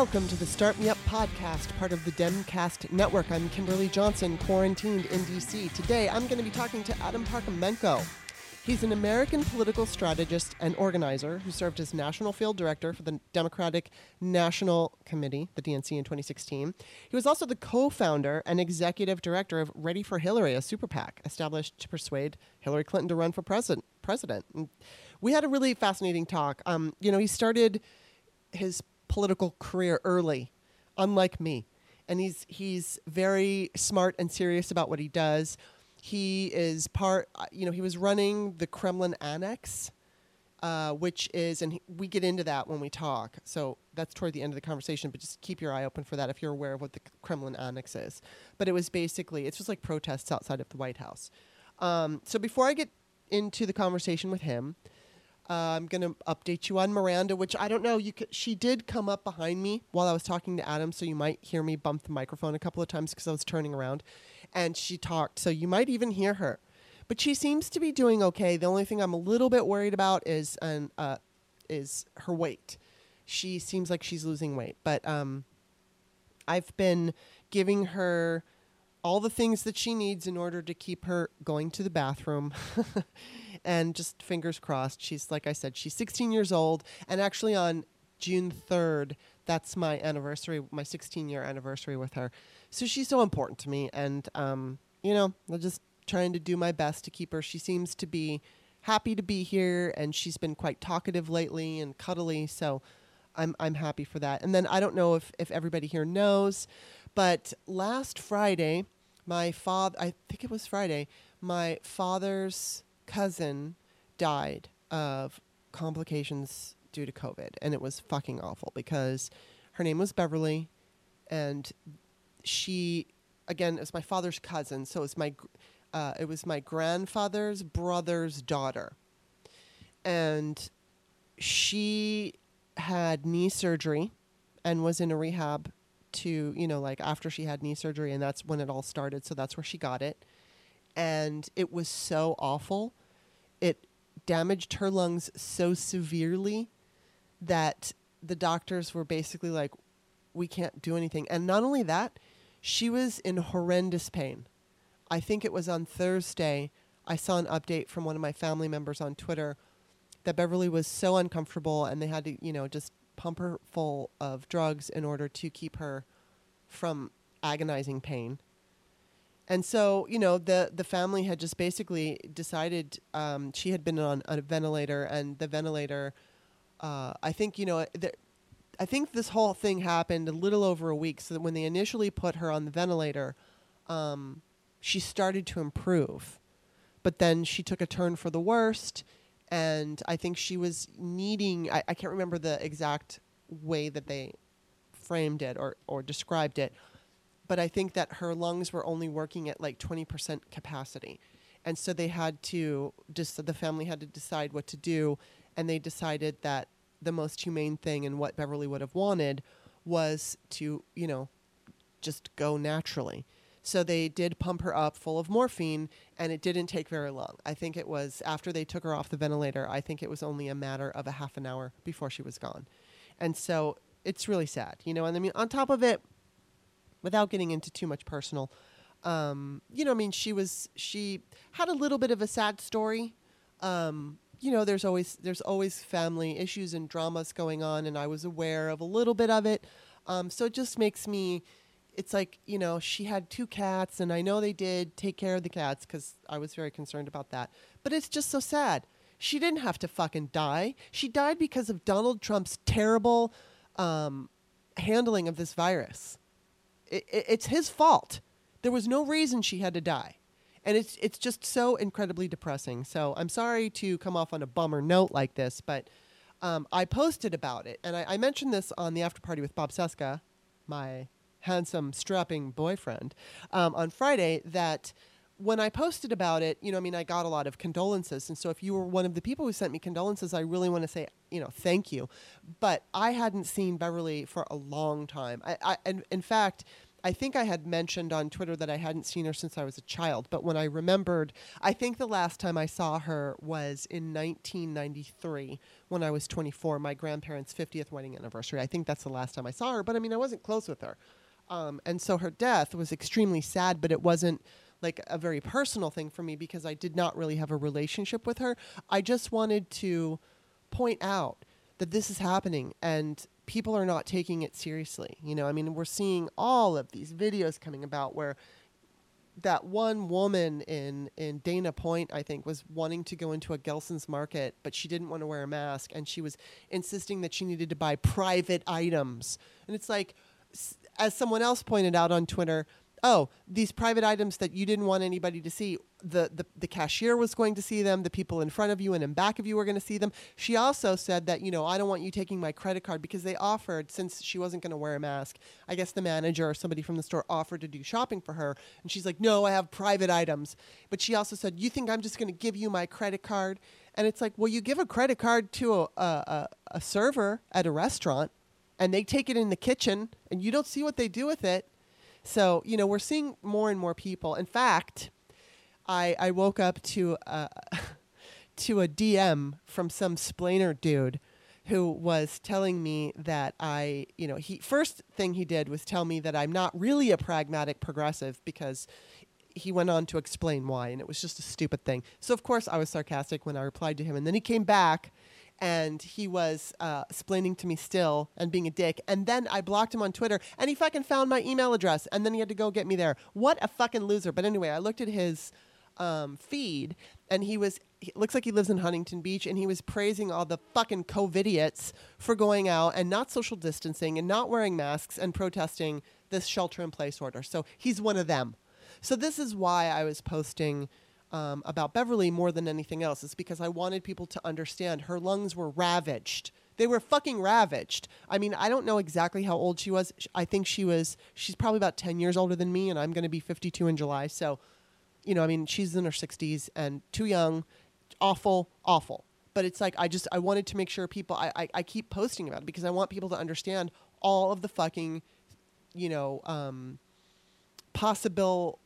Welcome to the Start Me Up podcast, part of the Demcast network. I'm Kimberly Johnson, quarantined in DC. Today, I'm going to be talking to Adam Parkhomenko. He's an American political strategist and organizer who served as national field director for the Democratic National Committee, the DNC, in 2016. He was also the co founder and executive director of Ready for Hillary, a super PAC established to persuade Hillary Clinton to run for president. president. We had a really fascinating talk. Um, you know, he started his political career early, unlike me. And he's he's very smart and serious about what he does. He is part, uh, you know, he was running the Kremlin Annex, uh, which is, and we get into that when we talk. So that's toward the end of the conversation, but just keep your eye open for that if you're aware of what the Kremlin Annex is. But it was basically, it's just like protests outside of the White House. Um, so before I get into the conversation with him, uh, I'm going to update you on Miranda, which I don't know. You could, she did come up behind me while I was talking to Adam, so you might hear me bump the microphone a couple of times because I was turning around, and she talked, so you might even hear her. But she seems to be doing okay. The only thing I'm a little bit worried about is um, uh, is her weight. She seems like she's losing weight, but um, I've been giving her all the things that she needs in order to keep her going to the bathroom. and just fingers crossed. She's, like I said, she's 16 years old. And actually, on June 3rd, that's my anniversary, my 16 year anniversary with her. So she's so important to me. And, um, you know, I'm just trying to do my best to keep her. She seems to be happy to be here, and she's been quite talkative lately and cuddly. So I'm, I'm happy for that. And then I don't know if, if everybody here knows, but last Friday, my father, I think it was Friday, my father's cousin died of complications due to COVID, and it was fucking awful because her name was Beverly, and she, again, it was my father's cousin, so it was my, uh, it was my grandfather's brother's daughter, and she had knee surgery, and was in a rehab to you know like after she had knee surgery, and that's when it all started. So that's where she got it, and it was so awful it damaged her lungs so severely that the doctors were basically like, we can't do anything. And not only that, she was in horrendous pain. I think it was on Thursday, I saw an update from one of my family members on Twitter that Beverly was so uncomfortable and they had to, you know, just pump her full of drugs in order to keep her from agonizing pain. And so, you know, the the family had just basically decided um, she had been on a ventilator, and the ventilator, uh, I think, you know, the, I think this whole thing happened a little over a week. So that when they initially put her on the ventilator, um, she started to improve, but then she took a turn for the worst, and I think she was needing. I, I can't remember the exact way that they framed it or or described it but I think that her lungs were only working at like 20% capacity. And so they had to just the family had to decide what to do and they decided that the most humane thing and what Beverly would have wanted was to, you know, just go naturally. So they did pump her up full of morphine, and it didn't take very long. I think it was after they took her off the ventilator, I think it was only a matter of a half an hour before she was gone. And so it's really sad, you know. And I mean, on top of it, without getting into too much personal, um, you know, I mean, she was she had a little bit of a sad story. Um, you know, there's always there's always family issues and dramas going on, and I was aware of a little bit of it. Um, so it just makes me. It's like you know she had two cats, and I know they did take care of the cats because I was very concerned about that. But it's just so sad. She didn't have to fucking die. She died because of Donald Trump's terrible um, handling of this virus it, it's his fault. There was no reason she had to die. And it's it's just so incredibly depressing. So I'm sorry to come off on a bummer note like this, but um, I posted about it, and I, I, mentioned this on the after party with Bob Cesca, my handsome, strapping boyfriend, um, on Friday. That when I posted about it, you know, I mean, I got a lot of condolences, and so if you were one of the people who sent me condolences, I really want to say, you know, thank you. But I hadn't seen Beverly for a long time. I, I and in fact, I think I had mentioned on Twitter that I hadn't seen her since I was a child, but when I remembered, I think the last time I saw her was in 1993 when I was 24, my grandparents' 50th wedding anniversary. I think that's the last time I saw her, but I mean, I wasn't close with her. Um, and so her death was extremely sad, but it wasn't like a very personal thing for me because I did not really have a relationship with her. I just wanted to point out that this is happening and people are not taking it seriously. You know, I mean, we're seeing all of these videos coming about where that one woman in in Dana Point, I think, was wanting to go into a Gelson's market, but she didn't want to wear a mask, and she was insisting that she needed to buy private items. And it's like, as someone else pointed out on Twitter, oh, these private items that you didn't want anybody to see, the, the, the cashier was going to see them, the people in front of you and in back of you were going to see them. She also said that, you know, I don't want you taking my credit card because they offered, since she wasn't going to wear a mask, I guess the manager or somebody from the store offered to do shopping for her. And she's like, no, I have private items. But she also said, you think I'm just going to give you my credit card? And it's like, well, you give a credit card to a, a, a server at a restaurant and they take it in the kitchen and you don't see what they do with it so, you know, we're seeing more and more people. In fact, I, I woke up to a, to a DM from some splainer dude who was telling me that I, you know, he first thing he did was tell me that I'm not really a pragmatic progressive because he went on to explain why and it was just a stupid thing. So of course I was sarcastic when I replied to him and then he came back and he was uh, explaining to me still and being a dick. And then I blocked him on Twitter, and he fucking found my email address, and then he had to go get me there. What a fucking loser! But anyway, I looked at his um, feed, and he was. It looks like he lives in Huntington Beach, and he was praising all the fucking COVIDiots for going out and not social distancing and not wearing masks and protesting this shelter-in-place order. So he's one of them. So this is why I was posting um, about Beverly more than anything else is because I wanted people to understand her lungs were ravaged. They were fucking ravaged. I mean, I don't know exactly how old she was. I think she was, she's probably about 10 years older than me, and I'm going to be 52 in July. So, you know, I mean, she's in her 60s and too young. Awful, awful. But it's like, I just, I wanted to make sure people, I, I, I keep posting about it because I want people to understand all of the fucking, you know, um, possible,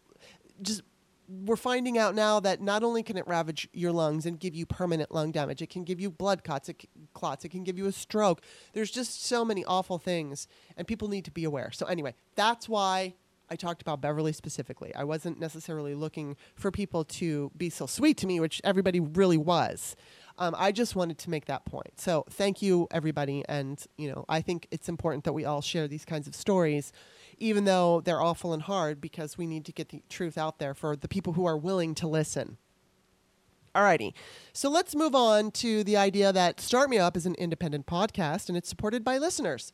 just we're finding out now that not only can it ravage your lungs and give you permanent lung damage, it can give you blood clots, it, clots, it can give you a stroke. There's just so many awful things, and people need to be aware. So, anyway, that's why I talked about Beverly specifically. I wasn't necessarily looking for people to be so sweet to me, which everybody really was. Um, I just wanted to make that point. So, thank you, everybody. And, you know, I think it's important that we all share these kinds of stories even though they're awful and hard because we need to get the truth out there for the people who are willing to listen. Alrighty, so let's move on to the idea that Start Me Up is an independent podcast and it's supported by listeners.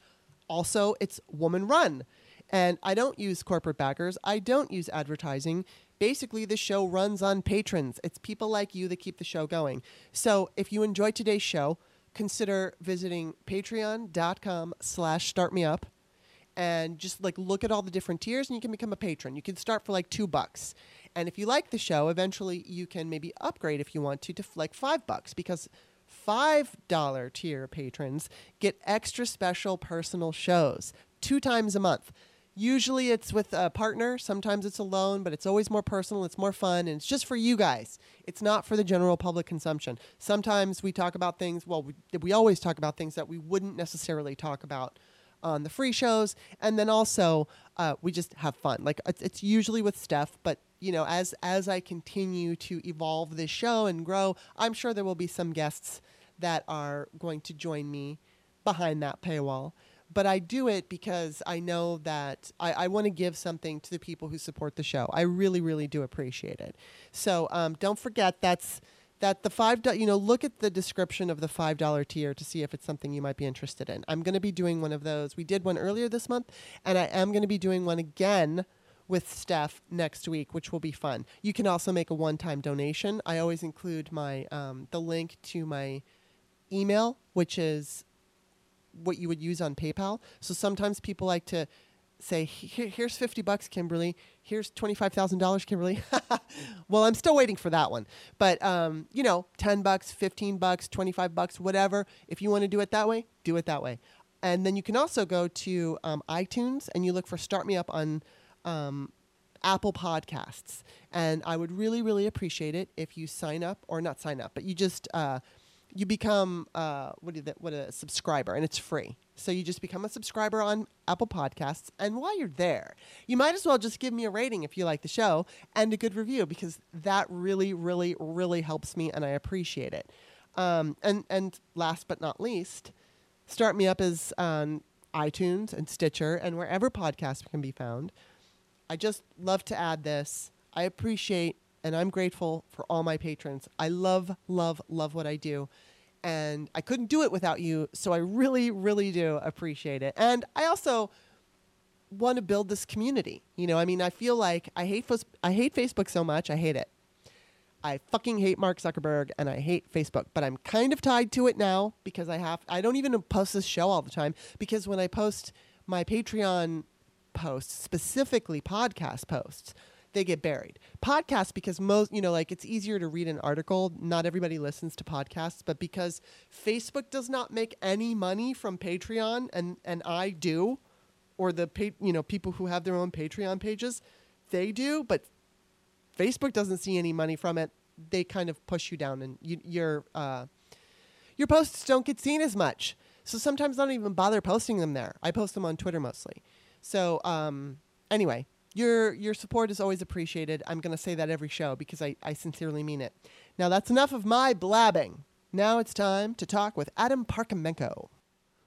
Also, it's woman run. And I don't use corporate backers, I don't use advertising. Basically, the show runs on patrons. It's people like you that keep the show going. So if you enjoyed today's show, consider visiting patreon.com slash startmeup and just like look at all the different tiers and you can become a patron. You can start for like two bucks. And if you like the show, eventually you can maybe upgrade if you want to to like five bucks because $5 tier patrons get extra special personal shows two times a month. Usually it's with a partner, sometimes it's alone, but it's always more personal, it's more fun, and it's just for you guys. It's not for the general public consumption. Sometimes we talk about things, well, we, we always talk about things that we wouldn't necessarily talk about on the free shows, and then also uh, we just have fun. Like it's, usually with Steph, but you know, as as I continue to evolve this show and grow, I'm sure there will be some guests that are going to join me behind that paywall. But I do it because I know that I, I want to give something to the people who support the show. I really, really do appreciate it. So um, don't forget that's that the five you know look at the description of the five dollar tier to see if it's something you might be interested in. I'm going to be doing one of those. We did one earlier this month and i am going to be doing one again with steph next week which will be fun. You can also make a one-time donation. I always include my um, the link to my email which is what you would use on paypal. So sometimes people like to say, here's 50 bucks, Kimberly. Here's $25,000, Kimberly. well, I'm still waiting for that one. But, um, you know, 10 bucks, 15 bucks, 25 bucks, whatever. If you want to do it that way, do it that way. And then you can also go to um, iTunes and you look for Start Me Up on um, Apple Podcasts. And I would really, really appreciate it if you sign up, or not sign up, but you just uh, you become uh, that? What a subscriber, and it's free. So you just become a subscriber on Apple Podcasts, and while you're there, you might as well just give me a rating if you like the show and a good review because that really, really, really helps me, and I appreciate it. Um, and and last but not least, Start Me Up is on iTunes and Stitcher and wherever podcasts can be found. I just love to add this. I appreciate and I'm grateful for all my patrons. I love, love, love what I do. And I couldn't do it without you. So I really, really do appreciate it. And I also want to build this community. You know, I mean, I feel like I hate, I hate Facebook so much. I hate it. I fucking hate Mark Zuckerberg and I hate Facebook, but I'm kind of tied to it now because I have, I don't even post this show all the time because when I post my Patreon posts, specifically podcast posts, they get buried. Podcasts, because most, you know, like it's easier to read an article. Not everybody listens to podcasts, but because Facebook does not make any money from Patreon, and and I do, or the you know people who have their own Patreon pages, they do, but Facebook doesn't see any money from it. They kind of push you down, and you, your uh, your posts don't get seen as much. So sometimes I don't even bother posting them there. I post them on Twitter mostly. So um, anyway, your your support is always appreciated. I'm going to say that every show because I, I sincerely mean it. Now that's enough of my blabbing. Now it's time to talk with Adam Parkhomenko.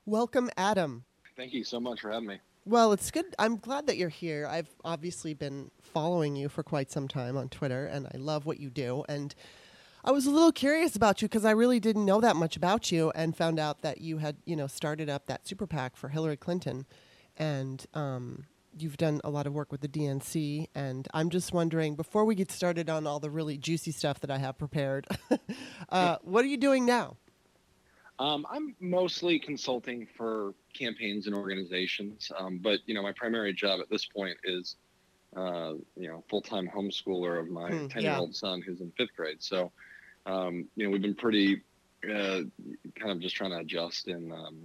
Welcome, Adam. Thank you so much for having me. Well, it's good. I'm glad that you're here. I've obviously been following you for quite some time on Twitter, and I love what you do. And I was a little curious about you because I really didn't know that much about you, and found out that you had, you know, started up that super PAC for Hillary Clinton, and um, you've done a lot of work with the DNC, and I'm just wondering before we get started on all the really juicy stuff that I have prepared, uh, what are you doing now? Um, I'm mostly consulting for campaigns and organizations, um, but you know my primary job at this point is, uh, you know, full-time homeschooler of my hmm, ten-year-old yeah. son who's in fifth grade. So, um, you know, we've been pretty uh, kind of just trying to adjust, and um,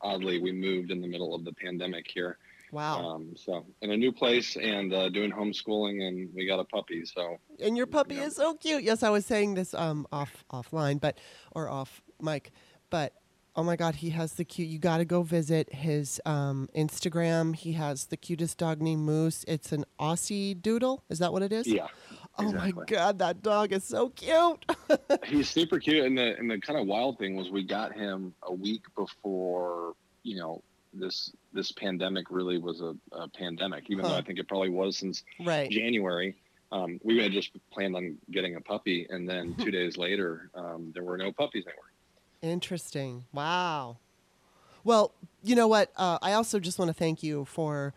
oddly, we moved in the middle of the pandemic here. Wow. Um, so in a new place and uh, doing homeschooling, and we got a puppy. So and your puppy you know. is so cute. Yes, I was saying this um, off offline, but or off mic, but oh my god, he has the cute. You got to go visit his um, Instagram. He has the cutest dog named Moose. It's an Aussie Doodle. Is that what it is? Yeah. Oh my god, that dog is so cute. He's super cute, and the and the kind of wild thing was we got him a week before you know this this pandemic really was a, a pandemic, even huh. though I think it probably was since right. January. Um, we had just planned on getting a puppy, and then two days later, um, there were no puppies anywhere. Interesting. Wow. Well, you know what? Uh, I also just want to thank you for.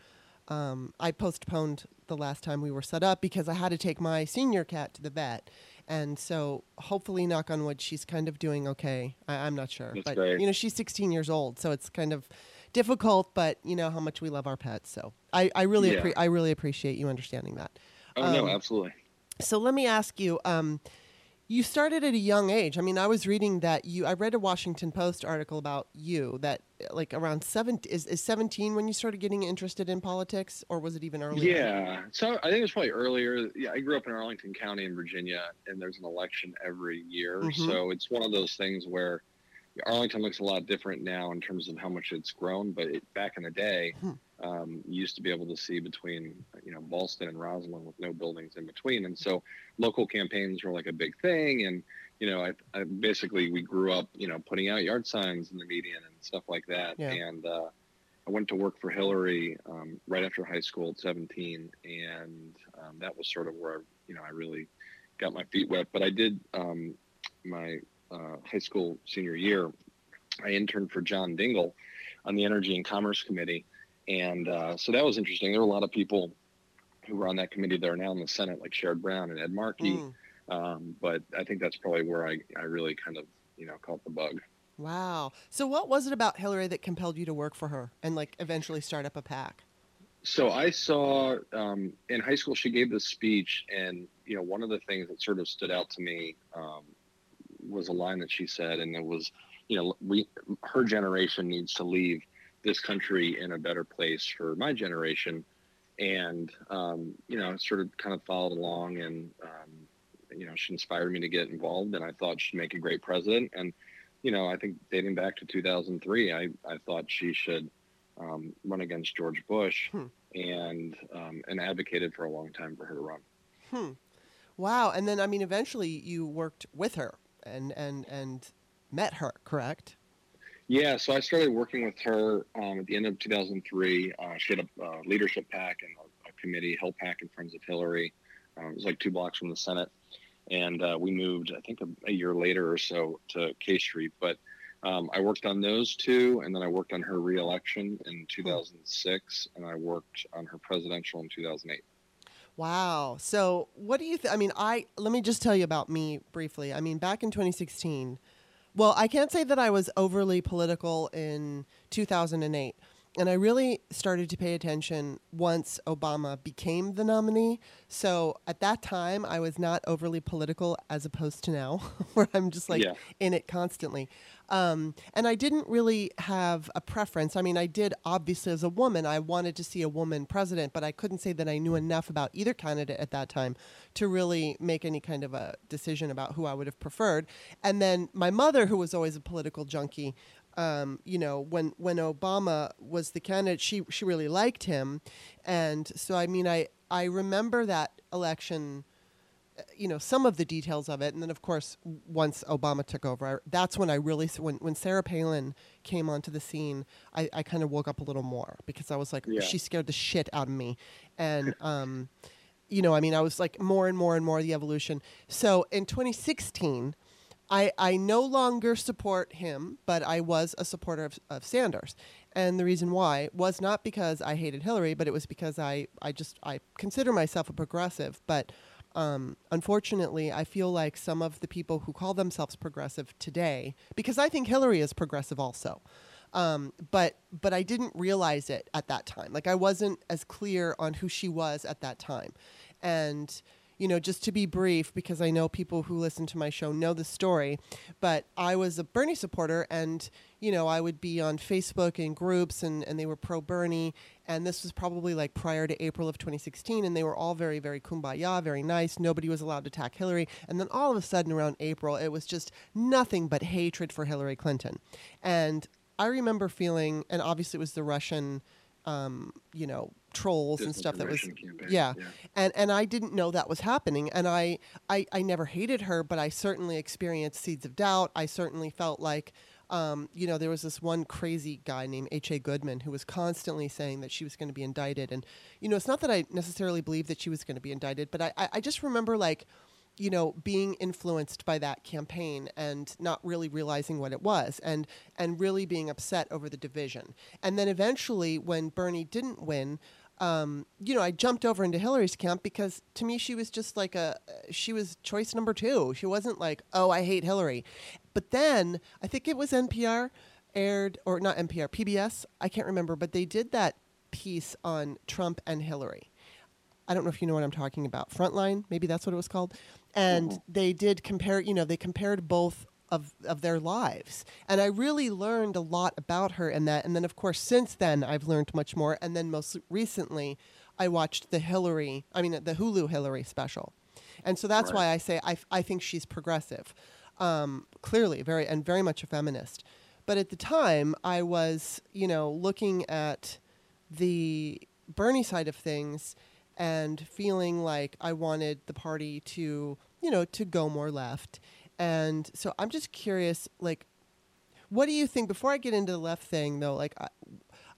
Um, I postponed the last time we were set up because I had to take my senior cat to the vet, and so hopefully, knock on wood, she's kind of doing okay. I, am not sure, That's but great. you know, she's 16 years old, so it's kind of difficult, but you know how much we love our pets. So I, I really yeah. appre- I really appreciate you understanding that. Oh um, no, absolutely. So let me ask you. Um, you started at a young age. I mean, I was reading that you. I read a Washington Post article about you that, like, around seven is, is seventeen when you started getting interested in politics, or was it even earlier? Yeah, so I think it was probably earlier. Yeah, I grew up in Arlington County in Virginia, and there's an election every year. Mm-hmm. So it's one of those things where Arlington looks a lot different now in terms of how much it's grown, but it, back in the day, hmm. um, you used to be able to see between you know Ballston and Rosslyn with no buildings in between, and so local campaigns were like a big thing. And you know, I, I basically we grew up you know putting out yard signs in the median and stuff like that. Yeah. And uh, I went to work for Hillary um, right after high school at 17, and um, that was sort of where you know I really got my feet wet. But I did um, my uh, high school senior year, I interned for John Dingell on the Energy and Commerce Committee. And uh, so that was interesting. There were a lot of people who were on that committee that are now in the Senate, like Sherrod Brown and Ed Markey. Mm. Um, but I think that's probably where I, I really kind of, you know, caught the bug. Wow. So what was it about Hillary that compelled you to work for her and like eventually start up a PAC? So I saw um, in high school she gave this speech, and you know one of the things that sort of stood out to me um, was a line that she said, and it was, you know, we her generation needs to leave this country in a better place for my generation. And, um, you know, sort of kind of followed along and, um, you know, she inspired me to get involved and I thought she'd make a great president. And, you know, I think dating back to 2003, I, I thought she should um, run against George Bush hmm. and, um, and advocated for a long time for her to run. Hmm. Wow. And then, I mean, eventually you worked with her and, and, and met her, correct? Yeah, so I started working with her um, at the end of 2003. Uh, she had a uh, leadership PAC and a, a, committee, HillPAC and Friends of Hillary. Um, it was like two blocks from the Senate. And uh, we moved, I think, a, a, year later or so to K Street. But um, I worked on those two, and then I worked on her reelection in 2006, and I worked on her presidential in 2008. Wow. So, what do you think? I mean, I let me just tell you about me briefly. I mean, back in 2016, well, I can't say that I was overly political in 2008. And I really started to pay attention once Obama became the nominee. So at that time, I was not overly political as opposed to now, where I'm just like yeah. in it constantly. Um, and I didn't really have a preference. I mean, I did obviously as a woman, I wanted to see a woman president, but I couldn't say that I knew enough about either candidate at that time to really make any kind of a decision about who I would have preferred. And then my mother, who was always a political junkie, um, you know, when when Obama was the candidate, she she really liked him, and so I mean, I I remember that election you know some of the details of it. And then of course once obama took over that's when i really when, when sarah palin came onto the scene i, I kind of woke up a little more because i was like yeah. she scared the shit out of me. And um, you know i mean i was like more and more and more the evolution. So in 2016 I, I no longer support him, but I was a supporter of, of Sanders. And the reason why was not because I hated Hillary, but it was because I, I just I consider myself a progressive. But um, unfortunately, I feel like some of the people who call themselves progressive today, because I think Hillary is progressive also, um, but but I didn't realize it at that time. Like I wasn't as clear on who she was at that time, and you know, just to be brief, because I know people who listen to my show know the story, but I was a Bernie supporter and, you know, I would be on Facebook in groups and, and they were pro Bernie. And this was probably like prior to April of 2016. And they were all very, very kumbaya, very nice. Nobody was allowed to attack Hillary. And then all of a sudden around April, it was just nothing but hatred for Hillary Clinton. And I remember feeling, and obviously it was the Russian um, you know, trolls and stuff that was yeah. yeah. and and I didn't know that was happening and I, I I never hated her but I certainly experienced seeds of doubt I certainly felt like um, you know there was this one crazy guy named H.A. Goodman who was constantly saying that she was going to be indicted and you know it's not that I necessarily believed that she was going to be indicted but I I just remember like you know, being influenced by that campaign and not really realizing what it was and and really being upset over the division. And then eventually when Bernie didn't win, um, you know, I jumped over into Hillary's camp because to me she was just like a she was choice number 2. She wasn't like, "Oh, I hate Hillary." But then I think it was NPR aired or not NPR, PBS, I can't remember, but they did that piece on Trump and Hillary. I don't know if you know what I'm talking about. Frontline, maybe that's what it was called and mm-hmm. they did compare you know they compared both of of their lives. And i really learned a lot about her in that. And then of course since then i've learned much more. And then most recently i watched the hillary i mean the hulu hillary special. And so that's right. why i say i, I think she's progressive um, clearly very and very much a feminist. But at the time i was you know looking at the bernie side of things and feeling like I wanted the party to you know, to go more left. And so I'm just curious, like, what do you think? Before I get into the left thing, though, like, I,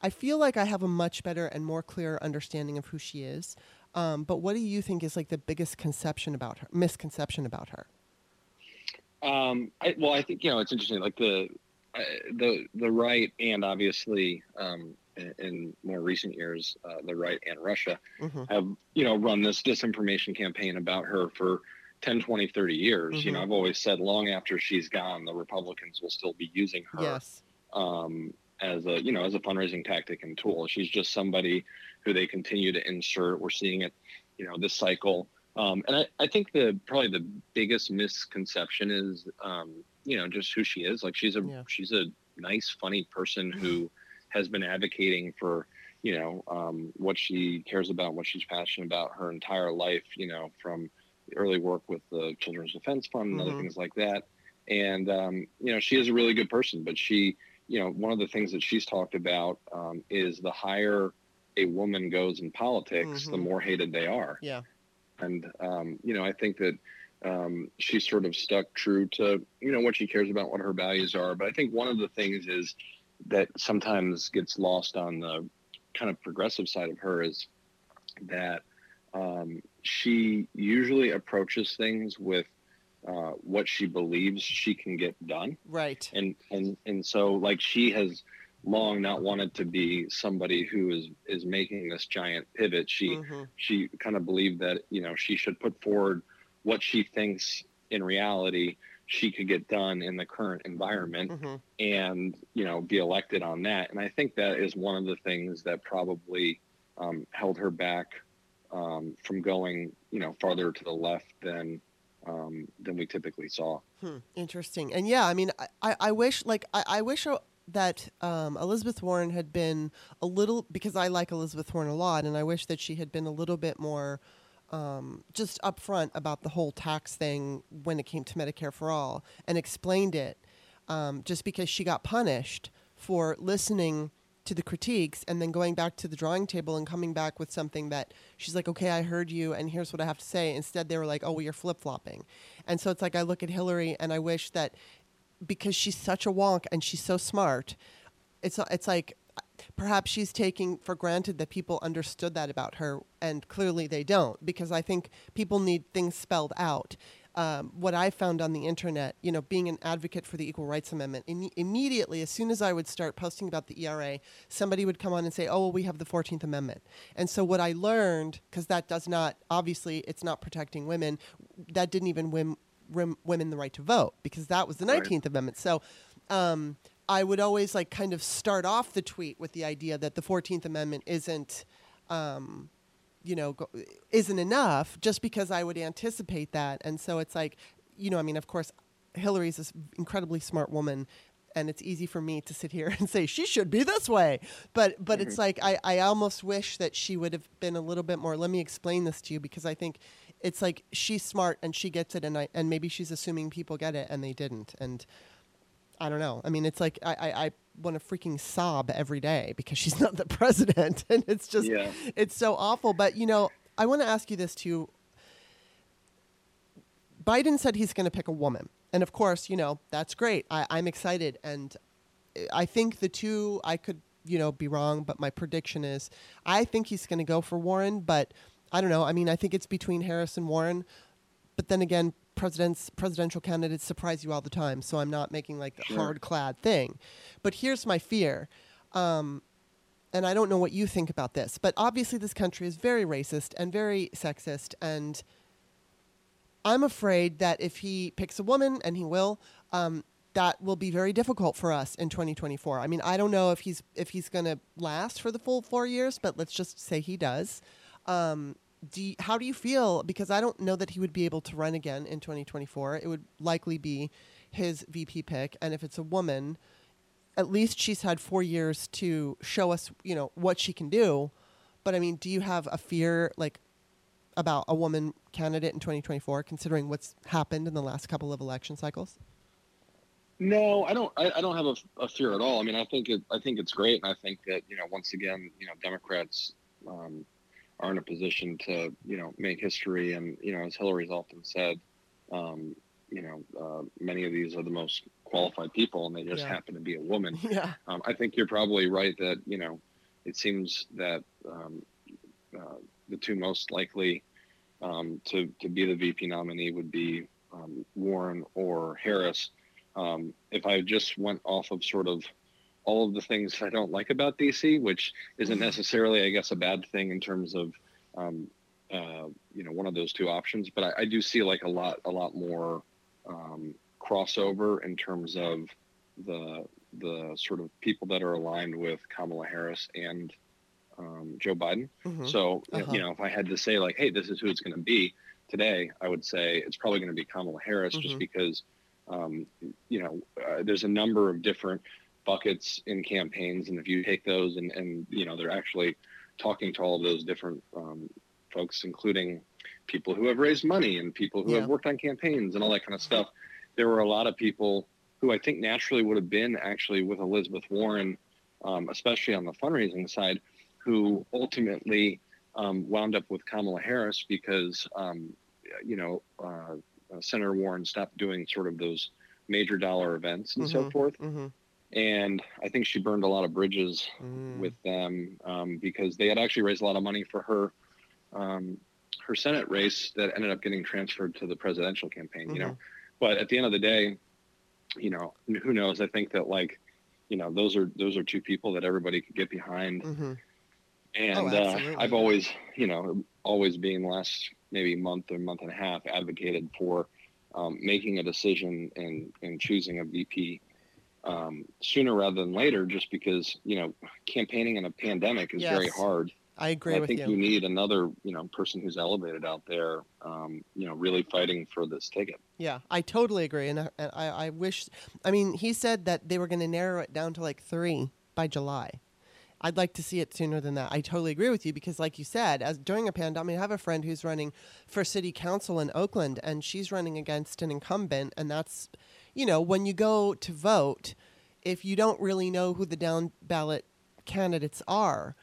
I feel like I have a much better and more clear understanding of who she is. Um, but what do you think is like the biggest conception about her, misconception about her? Um, I, well, I think you know it's interesting. Like the uh, the the right and obviously um, in, in, more recent years, uh, the right and Russia mm-hmm. have you know run this disinformation campaign about her for 10 20 30 years mm-hmm. you know mm-hmm. i've always said long after she's gone the republicans will still be using her yes. um, as a you know as a fundraising tactic and tool she's just somebody who they continue to insert we're seeing it you know this cycle um, and I, I think the probably the biggest misconception is um, you know just who she is like she's a yeah. she's a nice funny person who has been advocating for you know um, what she cares about, what she's passionate about her entire life. You know, from early work with the Children's Defense Fund and mm-hmm. other things like that. And um, you know, she is a really good person, but she, you know, one of the things that she's talked about um, is the higher a woman goes in politics, mm-hmm. the more hated they are. Yeah. And um, you know, I think that um, she's sort of stuck true to you know what she cares about, what her values are. But I think one of the things is that sometimes gets lost on the kind of progressive side of her is that um, she usually approaches things with uh, what she believes she can get done. Right. And and and so like she has long not wanted to be somebody who is is making this giant pivot. She mm-hmm. she kind of believed that you know she should put forward what she thinks in reality she could get done in the current environment mm-hmm. and you know be elected on that and i think that is one of the things that probably um, held her back um, from going you know farther to the left than um, than we typically saw hmm. interesting and yeah i mean i, I wish like i, I wish that um, Elizabeth Warren had been a little because I like Elizabeth Warren a lot, and I wish that she had been a little bit more um, just upfront about the whole tax thing when it came to Medicare for all and explained it. Um, just because she got punished for listening to the critiques and then going back to the drawing table and coming back with something that she's like, okay, I heard you, and here's what I have to say. Instead, they were like, oh, well, you're flip flopping. And so it's like I look at Hillary and I wish that because she's such a wonk and she's so smart, it's it's like perhaps she's taking for granted that people understood that about her, and clearly they don't, because I think people need things spelled out. Um, what I found on the internet, you know, being an advocate for the Equal Rights Amendment, in, immediately, as soon as I would start posting about the ERA, somebody would come on and say, oh, well, we have the 14th Amendment. And so what I learned, because that does not, obviously, it's not protecting women, that didn't even win, women the right to vote, because that was the 19th right. Amendment. So, um, I would always like kind of start off the tweet with the idea that the Fourteenth Amendment isn't, um, you know, go, isn't enough, just because I would anticipate that, and so it's like, you know, I mean, of course, Hillary's this incredibly smart woman, and it's easy for me to sit here and say she should be this way, but but mm-hmm. it's like I I almost wish that she would have been a little bit more. Let me explain this to you because I think it's like she's smart and she gets it, and I and maybe she's assuming people get it and they didn't, and I don't know. I mean, it's like I, I, I want to freaking sob every day because she's not the president, and it's just yeah. it's so awful. But you know, I want to ask you this too. Biden said he's going to pick a woman, and of course, you know that's great. I, I'm excited, and I think the two I could you know be wrong, but my prediction is I think he's going to go for Warren, but I don't know. I mean, I think it's between Harris and Warren, but then again, presidents presidential candidates surprise you all the time, so I'm not making like the sure. hard clad thing. But here's my fear. Um, and I don't know what you think about this, but obviously this country is very racist and very sexist and I'm afraid that if he picks a woman, and he will, um, that will be very difficult for us in 2024. I mean, I don't know if he's if he's going to last for the full four years, but let's just say he does. Um, do you, how do you feel? Because I don't know that he would be able to run again in 2024. It would likely be his VP pick, and if it's a woman, at least she's had four years to show us, you know, what she can do. But I mean, do you have a fear like about a woman candidate in 2024, considering what's happened in the last couple of election cycles? No, I don't. I, I don't have a, a, fear at all. I mean, I think it. I think it's great, and I think that you know, once again, you know, Democrats um, are in a position to you know make history and you know as hillary's often said um, you know uh, many of these are the most qualified people and they just yeah. happen to be a woman yeah. Um, i think you're probably right that you know it seems that um, uh, the two most likely um, to, to be the vp nominee would be um, warren or harris um, if i just went off of sort of all of the things I don't like about DC, which isn't mm-hmm. necessarily, I guess, a bad thing in terms of, um, uh, you know, one of those two options. But I, I, do see like a lot, a lot more um, crossover in terms of the the sort of people that are aligned with Kamala Harris and um, Joe Biden. Mm-hmm. So uh-huh. you know, if I had to say like, hey, this is who it's going to be today, I would say it's probably going to be Kamala Harris, mm-hmm. just because. Um, you know, uh, there's a number of different buckets in campaigns, and if you take those and and you know they're actually talking to all of those different um, folks, including people who have raised money and people who yeah. have worked on campaigns and all that kind of stuff. There were a lot of people who I think naturally would have been actually with Elizabeth Warren, um, especially on the fundraising side, who ultimately um, wound up with Kamala Harris because, um, you know, uh, Senator Warren stopped doing sort of those major dollar events and mm-hmm, so forth. Mm-hmm. And I think she burned a lot of bridges mm. with them um, because they had actually raised a lot of money for her um, her Senate race that ended up getting transferred to the presidential campaign. Mm-hmm. You know, mm-hmm. but at the end of the day, you know, who knows? I think that like, you know, those are those are two people that everybody could get behind. Mm-hmm. And oh, uh, I've always, you know, always being last maybe month or month and a half advocated for um, making a decision and and choosing a VP um, sooner rather than later, just because you know campaigning in a pandemic is yes. very hard. I agree I think you. need another, you know, person who's elevated out there, um, you know, really fighting for this ticket. Yeah, I totally agree, and I, I, I wish. I mean, he said that they were going to narrow it down to like three by July. I'd like to see it sooner than that. I totally agree with you because, like you said, as during a pandemic, I have a friend who's running for city council in Oakland, and she's running against an incumbent, and that's, you know, when you go to vote, if you don't really know who the down ballot candidates are,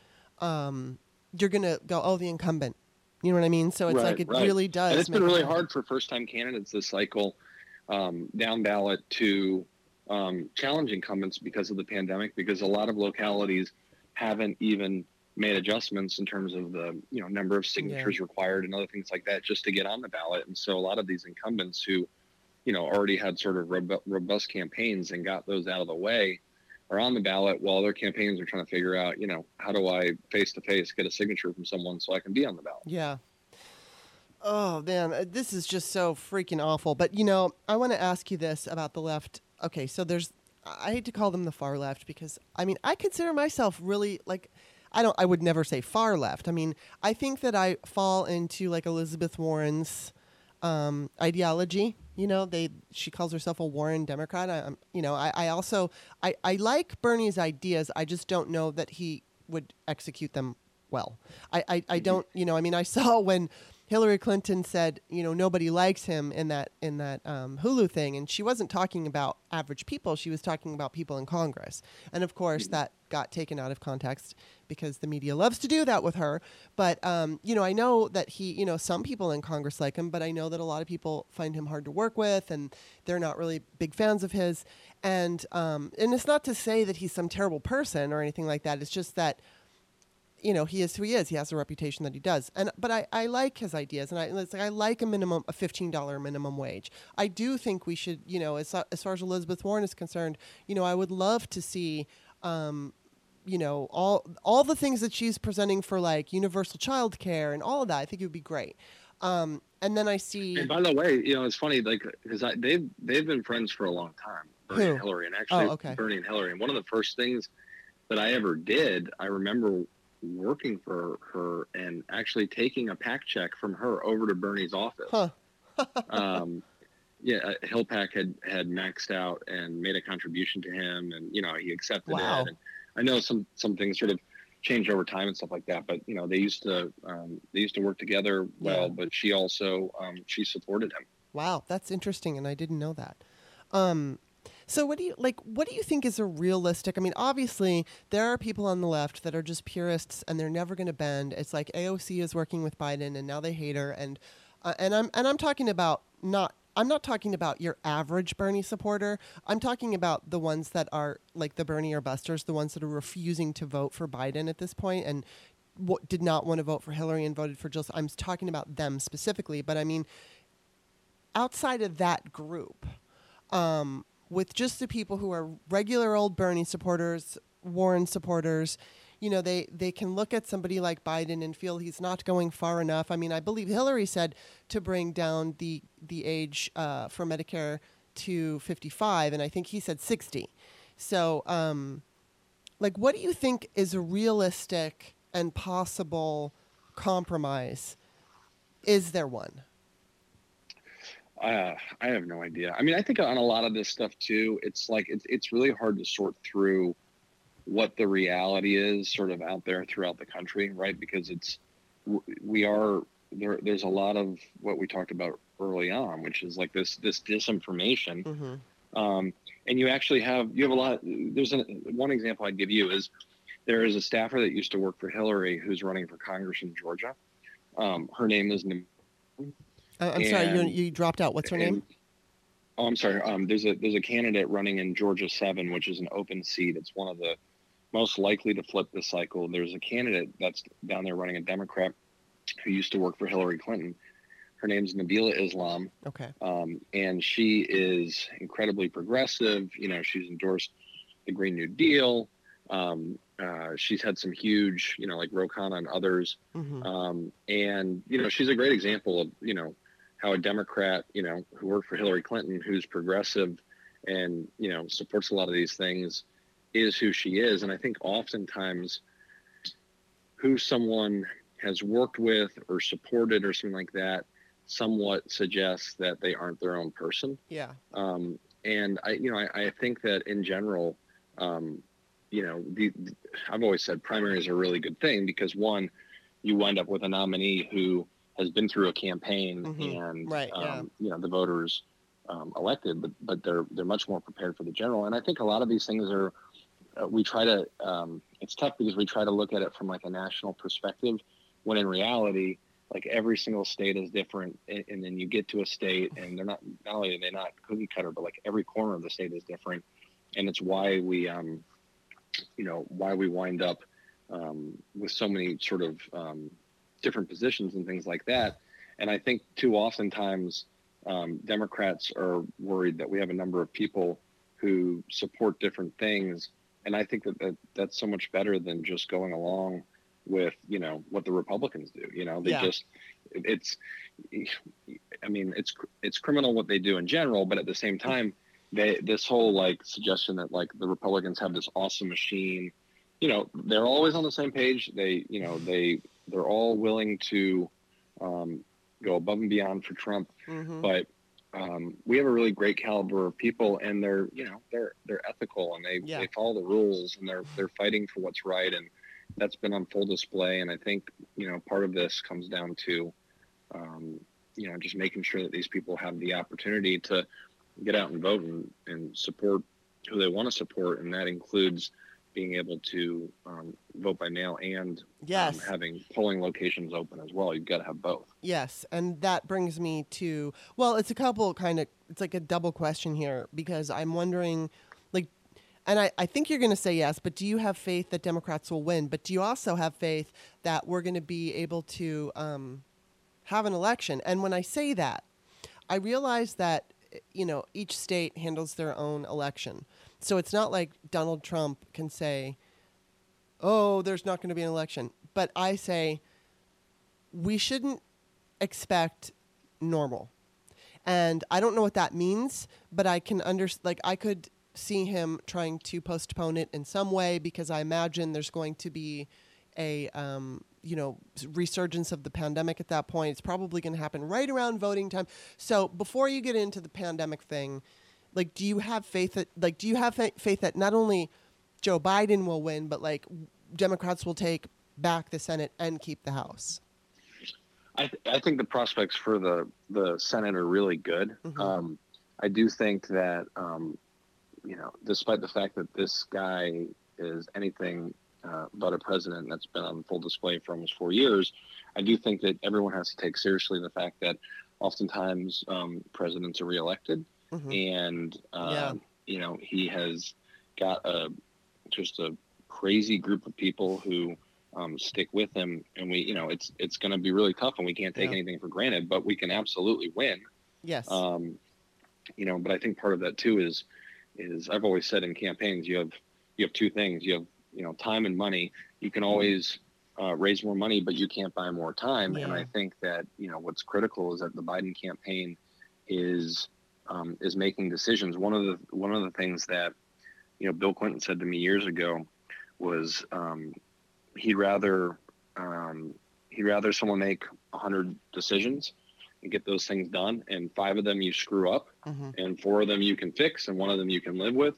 um, you're gonna go, oh, the incumbent. You know what I mean? So it's right, like it right. really does. And it's been really hard for first time candidates this cycle, um, down ballot to um, challenge incumbents because of the pandemic, because a lot of localities haven't even made adjustments in terms of the you know number of signatures yeah. required and other things like that just to get on the ballot. And so a lot of these incumbents who, you know, already had sort of robust campaigns and got those out of the way are on the ballot while their campaigns are trying to figure out, you know, how do I face to face get a signature from someone so I can be on the ballot? Yeah. Oh man, uh, this is just so freaking awful. But you know, I want to ask you this about the left. Okay, so there's I hate to call them the far left because I mean, I consider myself really like I don't I would never say far left. I mean, I think that I fall into like Elizabeth Warren's um, ideology. You know, they she calls herself a Warren Democrat. I, am you know, I, I also I, I like Bernie's ideas. I just don't know that he would execute them well. I, I, I don't you know, I mean I saw when Hillary Clinton said, you know, nobody likes him in that in that um, Hulu thing, and she wasn't talking about average people. She was talking about people in Congress, and of course mm-hmm. that got taken out of context because the media loves to do that with her. But um, you know, I know that he, you know, some people in Congress like him, but I know that a lot of people find him hard to work with, and they're not really big fans of his. And um, and it's not to say that he's some terrible person or anything like that. It's just that you know he is who he is. He has a reputation that he does, and but I, I like his ideas, and I like, I like a minimum a fifteen dollar minimum wage. I do think we should, you know, as as far as Elizabeth Warren is concerned, you know, I would love to see. Um, you know all all the things that she's presenting for like universal child care and all of that i think it would be great um, and then i see and by the way you know it's funny like because they've they've been friends for a long time bernie Who? and hillary and actually oh, okay. bernie and hillary and one of the first things that i ever did i remember working for her and actually taking a PAC check from her over to Bernie's office. Huh. um, yeah, uh, HillPAC had had maxed out and made a contribution to him, and you know he accepted wow. it. And I know some some things sort of changed over time and stuff like that, but you know they used to um, they used to work together well. Yeah. But she also um, she supported him. Wow, that's interesting, and I didn't know that. Um, so what do you like what do you think is a realistic I mean obviously there are people on the left that are just purists and they're never going to bend. It's like AOC is working with Biden and now they hate her and uh, and I'm and I'm talking about not I'm not talking about your average Bernie supporter. I'm talking about the ones that are like the Bernie or busters, the ones that are refusing to vote for Biden at this point and w- did not want to vote for Hillary and voted for Jill. I'm talking about them specifically, but I mean outside of that group, um, with just the people who are regular old Bernie supporters, Warren supporters, you know, they, they can look at somebody like Biden and feel he's not going far enough. I mean, I believe Hillary said to bring down the the age uh, for Medicare to 55, and I think he said 60. So, um, like, what do you think is a realistic and possible compromise? Is there one? Uh, I have no idea. I mean, I think on a lot of this stuff too, it's like it's it's really hard to sort through what the reality is, sort of out there throughout the country, right? Because it's we are there. There's a lot of what we talked about early on, which is like this this disinformation. Mm-hmm. Um, and you actually have you have a lot. There's an, one example I'd give you is there is a staffer that used to work for Hillary who's running for Congress in Georgia. Um, her name is. Uh, I'm and, sorry, you, you dropped out. What's her and, name? Oh, I'm sorry. Um, there's a there's a candidate running in Georgia seven, which is an open seat. It's one of the most likely to flip the cycle. There's a candidate that's down there running a Democrat who used to work for Hillary Clinton. Her name's Nabilah Islam. Okay. Um, and she is incredibly progressive. You know, she's endorsed the Green New Deal. Um, uh, she's had some huge, you know, like Ro Khanna and others. Mm-hmm. Um, and, you know, she's a great example of, you know, how a Democrat, you know, who worked for Hillary Clinton, who's progressive and, you know, supports a lot of these things, is who she is. And I think oftentimes who someone has worked with or supported or something like that somewhat suggests that they aren't their own person. Yeah. Um, and I, you know, I, I think that in general, um, you know, the, the, I've always said primaries are a really good thing because one, you wind up with a nominee who has been through a campaign mm-hmm. and, right, um, yeah. you know, the voters um, elected, but but they're they're much more prepared for the general. And I think a lot of these things are, uh, we try to, um, it's tough because we try to look at it from like a national perspective, when in reality, like every single state is different and, and, then you get to a state and they're not not only are they not cookie cutter but like every corner of the state is different and it's why we um you know why we wind up um, with so many sort of um, different positions and things like that and i think too oftentimes um, democrats are worried that we have a number of people who support different things and i think that, that that's so much better than just going along with you know what the Republicans do. You know, they yeah. just it's I mean it's it's criminal what they do in general, but at the same time, they this whole like suggestion that like the Republicans have this awesome machine. You know, they're always on the same page. They you know they they're all willing to um, go above and beyond for Trump, mm-hmm. but um, we have a really great caliber of people, and they're you know they're they're ethical and they, yeah. they follow the rules and they're they're fighting for what's right and that's been on full display. And I think, you know, part of this comes down to, um, you know, just making sure that these people have the opportunity to get out and vote and, and support who they want to support. And that includes being able to um, vote by mail and um, yes. um, having polling locations open as well. You've got to have both. Yes, and that brings me to well, it's a couple kind of it's like a double question here because I'm wondering like, and I, I think you're going to say yes, but do you have faith that Democrats will win? But do you also have faith that we're going to be able to um, have an election? And when I say that, I realize that you know each state handles their own election, so it's not like Donald Trump can say, "Oh, there's not going to be an election." But I say we shouldn't expect normal. And I don't know what that means, but I can under like I could see him trying to postpone it in some way because I imagine there's going to be a um, you know resurgence of the pandemic at that point. It's probably going to happen right around voting time. So before you get into the pandemic thing, like, do you have faith that like do you have faith that not only Joe Biden will win, but like Democrats will take back the Senate and keep the House? I, th- I think the prospects for the the Senate are really good. Mm-hmm. Um, I do think that um, you know, despite the fact that this guy is anything uh, but a president that's been on full display for almost four years, I do think that everyone has to take seriously the fact that oftentimes um, presidents are reelected, mm-hmm. and uh, yeah. you know he has got a just a crazy group of people who um, stick with him, and we you know it's it's going to be really tough, and we can't take yeah. anything for granted, but we can absolutely win. Yes. Um, you know, but I think part of that too is is I've always said in campaigns you have you have two things you have you know time and money you can always uh, raise more money but you can't buy more time yeah. and I think that you know what's critical is that the Biden campaign is um, is making decisions one of the one of the things that you know Bill Clinton said to me years ago was um, he'd rather um, he'd rather someone make 100 decisions and get those things done. And five of them you screw up, mm-hmm. and four of them you can fix, and one of them you can live with.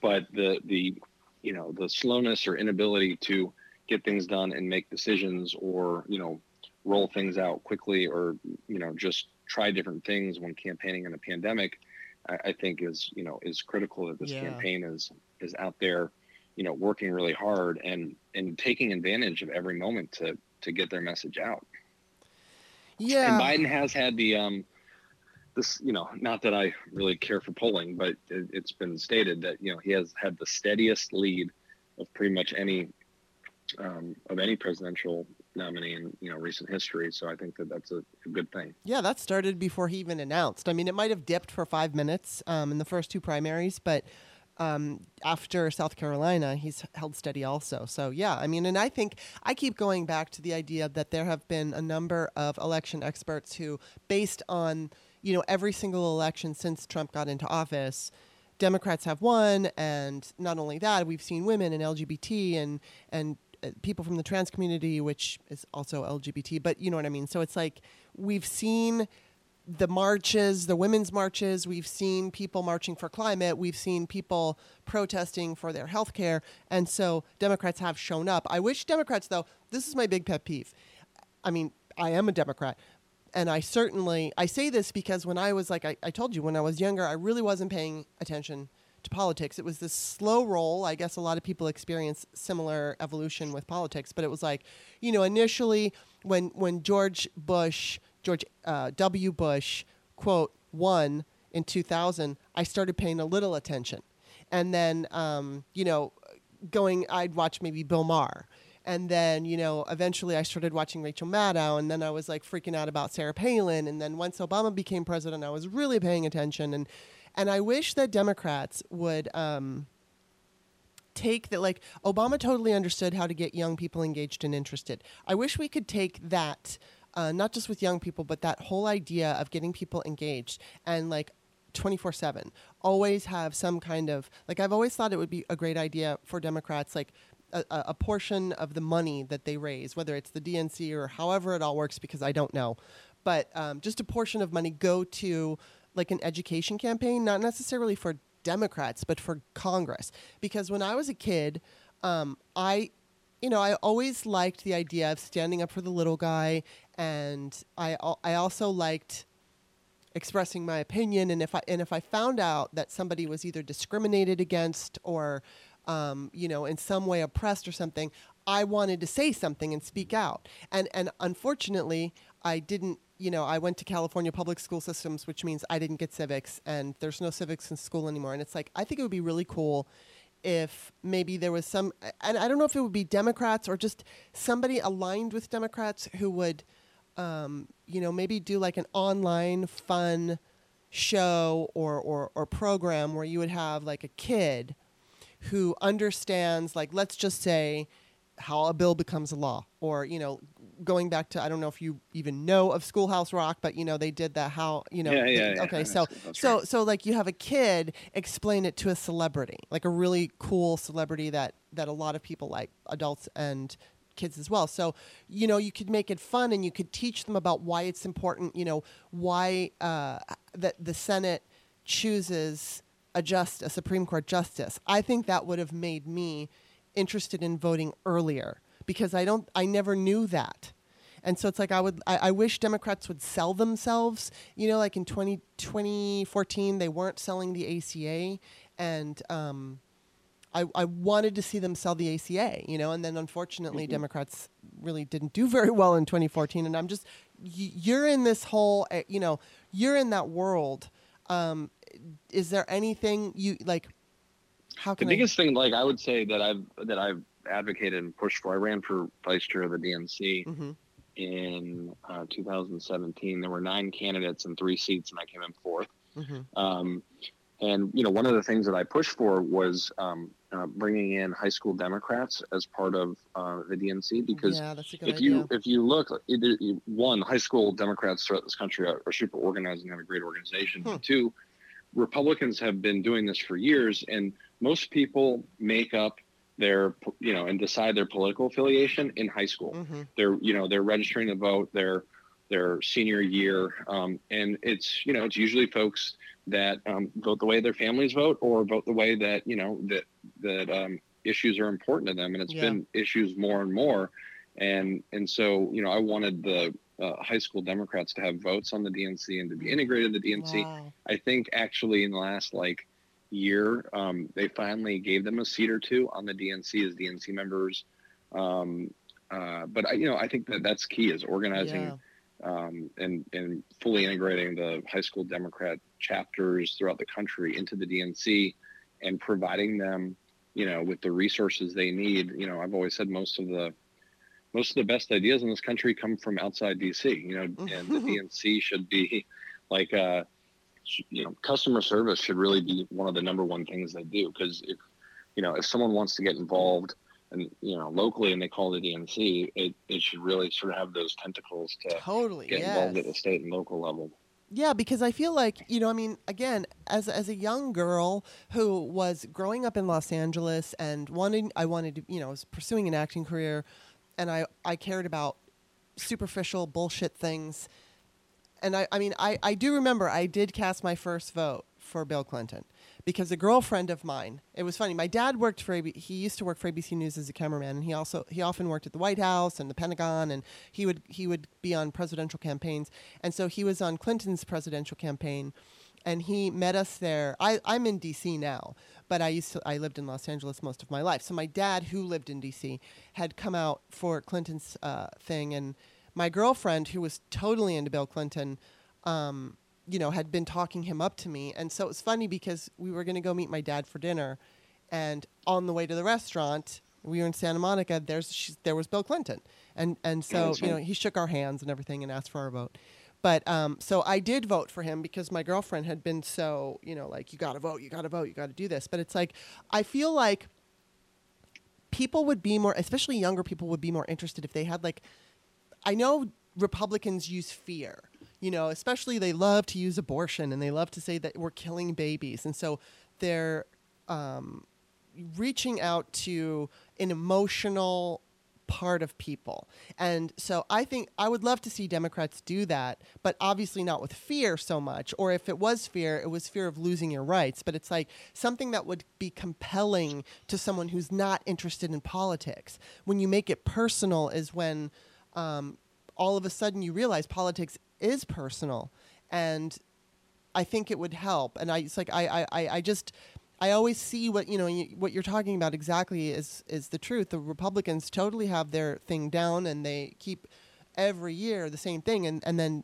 But the the you know the slowness or inability to get things done and make decisions, or you know roll things out quickly, or you know just try different things when campaigning in a pandemic, I, I think is you know is critical that this yeah. campaign is is out there, you know, working really hard and and taking advantage of every moment to to get their message out. Yeah. And Biden has had the um this, you know, not that I really care for polling, but it, it's been stated that you know he has had the steadiest lead of pretty much any um, of any presidential nominee in you know recent history. So I think that that's a, a, good thing. Yeah, that started before he even announced. I mean, it might have dipped for five minutes um, in the first two primaries, but um, after South Carolina, he's held steady also. So yeah, I mean, and I think I keep going back to the idea that there have been a number of election experts who, based on you know every single election since Trump got into office. Democrats have won, and not only that, we've seen women and LGBT and and Uh, people from the trans community, which is also LGBT. But you know what I mean. So it's like we've seen the marches, the women's marches. We've seen people marching for climate. We've seen people protesting for their health care. And so Democrats have shown up. I wish Democrats, though, this is my big pet peeve. I mean, I am a Democrat. And I certainly, I say this because when I was like, I, I told you, when I was younger, I really wasn't paying attention to politics. It was this slow roll. I guess a lot of people experience similar evolution with politics, but it was like, you know, initially when when George Bush George uh, W. Bush, quote, won in 2000, I started paying a little attention. And then, um, you know, going, I'd watch maybe Bill Maher. And then, you know, eventually I started watching Rachel Maddow, and then I was like freaking out about Sarah Palin. And then once Obama became president, I was really paying attention. And, and I wish that Democrats would um, take that, like, Obama totally understood how to get young people engaged and interested. I wish we could take that uh, not just with young people, but that whole idea of getting people engaged and like 24 7 always have some kind of like i've always thought it would be a great idea for democrats like a, a, portion of the money that they raise whether it's the dnc or however it all works because i don't know but um, just a portion of money go to like an education campaign not necessarily for democrats but for congress because when i was a kid um, i you know, I always liked the idea of standing up for the little guy, and I I also liked expressing my opinion. And if I and if I found out that somebody was either discriminated against or um, you know, in some way oppressed or something, I wanted to say something and speak out. And and unfortunately, I didn't. You know, I went to California public school systems, which means I didn't get civics, and there's no civics in school anymore. And it's like I think it would be really cool if maybe there was some, and I don't know if it would be Democrats or just somebody aligned with Democrats who would, um, you know, maybe do like an online fun show or, or, or program where you would have like a kid who understands, like, let's just say, how a bill becomes a law or you know going back to I don't know if you even know of Schoolhouse Rock, but you know they did that. How you know? Yeah, yeah, they, yeah. Okay, so so so like you have a kid explain it to a celebrity, like a really cool celebrity that that a lot of people like, adults and kids as well. So, you know, you could make it fun and you could teach them about why it's important, you know, why uh, that the Senate chooses a just a Supreme Court justice. I think that would have made me interested in voting earlier because I don't I never knew that. And so it's like I would I, I wish Democrats would sell themselves. You know, like in 20, 2014 they weren't selling the ACA and um, I, I wanted to see them sell the ACA, you know, and then unfortunately mm-hmm. Democrats really didn't do very well in 2014. And I'm just, you're in this whole, eh, you know, you're in that world. Um, is there anything you like? How can the biggest I... thing, like I would say that I've that I've advocated and pushed for. I ran for vice chair of the DNC mm-hmm. In uh, 2017. There were nine candidates and three seats, and I came in 4th mm-hmm. um, and you know, one of the things that I pushed for was um, uh, bringing in high school Democrats as part of uh, the DNC because yeah, if idea. you if you look, one high school Democrats throughout this country are, are super organized and have a great organization. Hmm. Two, Republicans have been doing this for years, and most people make up their you know and decide their political affiliation in high school mm-hmm. they're you know they're registering to vote they're their senior year, um, and it's you know it's usually folks that um, vote the way their families vote or vote the way that you know that that um, issues are important to them, and it's yeah. been issues more and more, and and so you know I wanted the uh, high school Democrats to have votes on the DNC and to be integrated in the DNC. Wow. I think actually in the last like year, um, they finally gave them a seat or two on the DNC as DNC members. Um, uh, but I, you know, I think that that's key is organizing yeah. um, and and fully integrating the high school Democrat chapters throughout the country into the DNC and providing them, you know, with the resources they need. You know, I've always said most of the most of the best ideas in this country come from outside DC. You know, and the DNC should be like, uh, you know, customer service should really be one of the number one things they do. Because if you know, if someone wants to get involved and you know locally and they call the DNC, it, it should really sort of have those tentacles to totally get yes. involved at the state and local level. Yeah, because I feel like, you know, I mean, again, as as a young girl who was growing up in Los Angeles and wanting I wanted to, you know, I was pursuing an acting career and I I cared about superficial bullshit things. And I I mean, I I do remember I did cast my first vote for Bill Clinton because a girlfriend of mine. It was funny. My dad worked for he used to work for ABC News as a cameraman, and he also he often worked at the White House and the Pentagon, and he would he would be on presidential campaigns, and so he was on Clinton's presidential campaign, and he met us there. I I'm in D.C. now, but I used to I lived in Los Angeles most of my life. So my dad, who lived in D.C., had come out for Clinton's uh, thing, and my girlfriend, who was totally into Bill Clinton. Um, you know, had been talking him up to me. And so it was funny because we were going to go meet my dad for dinner. And on the way to the restaurant, we were in Santa Monica. There's she, there was Bill Clinton, and and so you know he shook our hands and everything and asked for our vote. But um, so I did vote for him because my girlfriend had been so you know like you got to vote, you got to vote, you got to do this. But it's like I feel like people would be more, especially younger people, would be more interested if they had like I know Republicans use fear you know, especially they love to use abortion and they love to say that we're killing babies. And so they're um, reaching out to an emotional part of people. And so I think I would love to see Democrats do that, but obviously not with fear so much. Or if it was fear, it was fear of losing your rights. But it's like something that would be compelling to someone who's not interested in politics. When you make it personal, is when um, all of a sudden you realize politics is personal, and I think it would help. And I, it's like I, I, I just. I always see what you know what you're talking about exactly is is the truth. The Republicans totally have their thing down and they keep every year the same thing and and then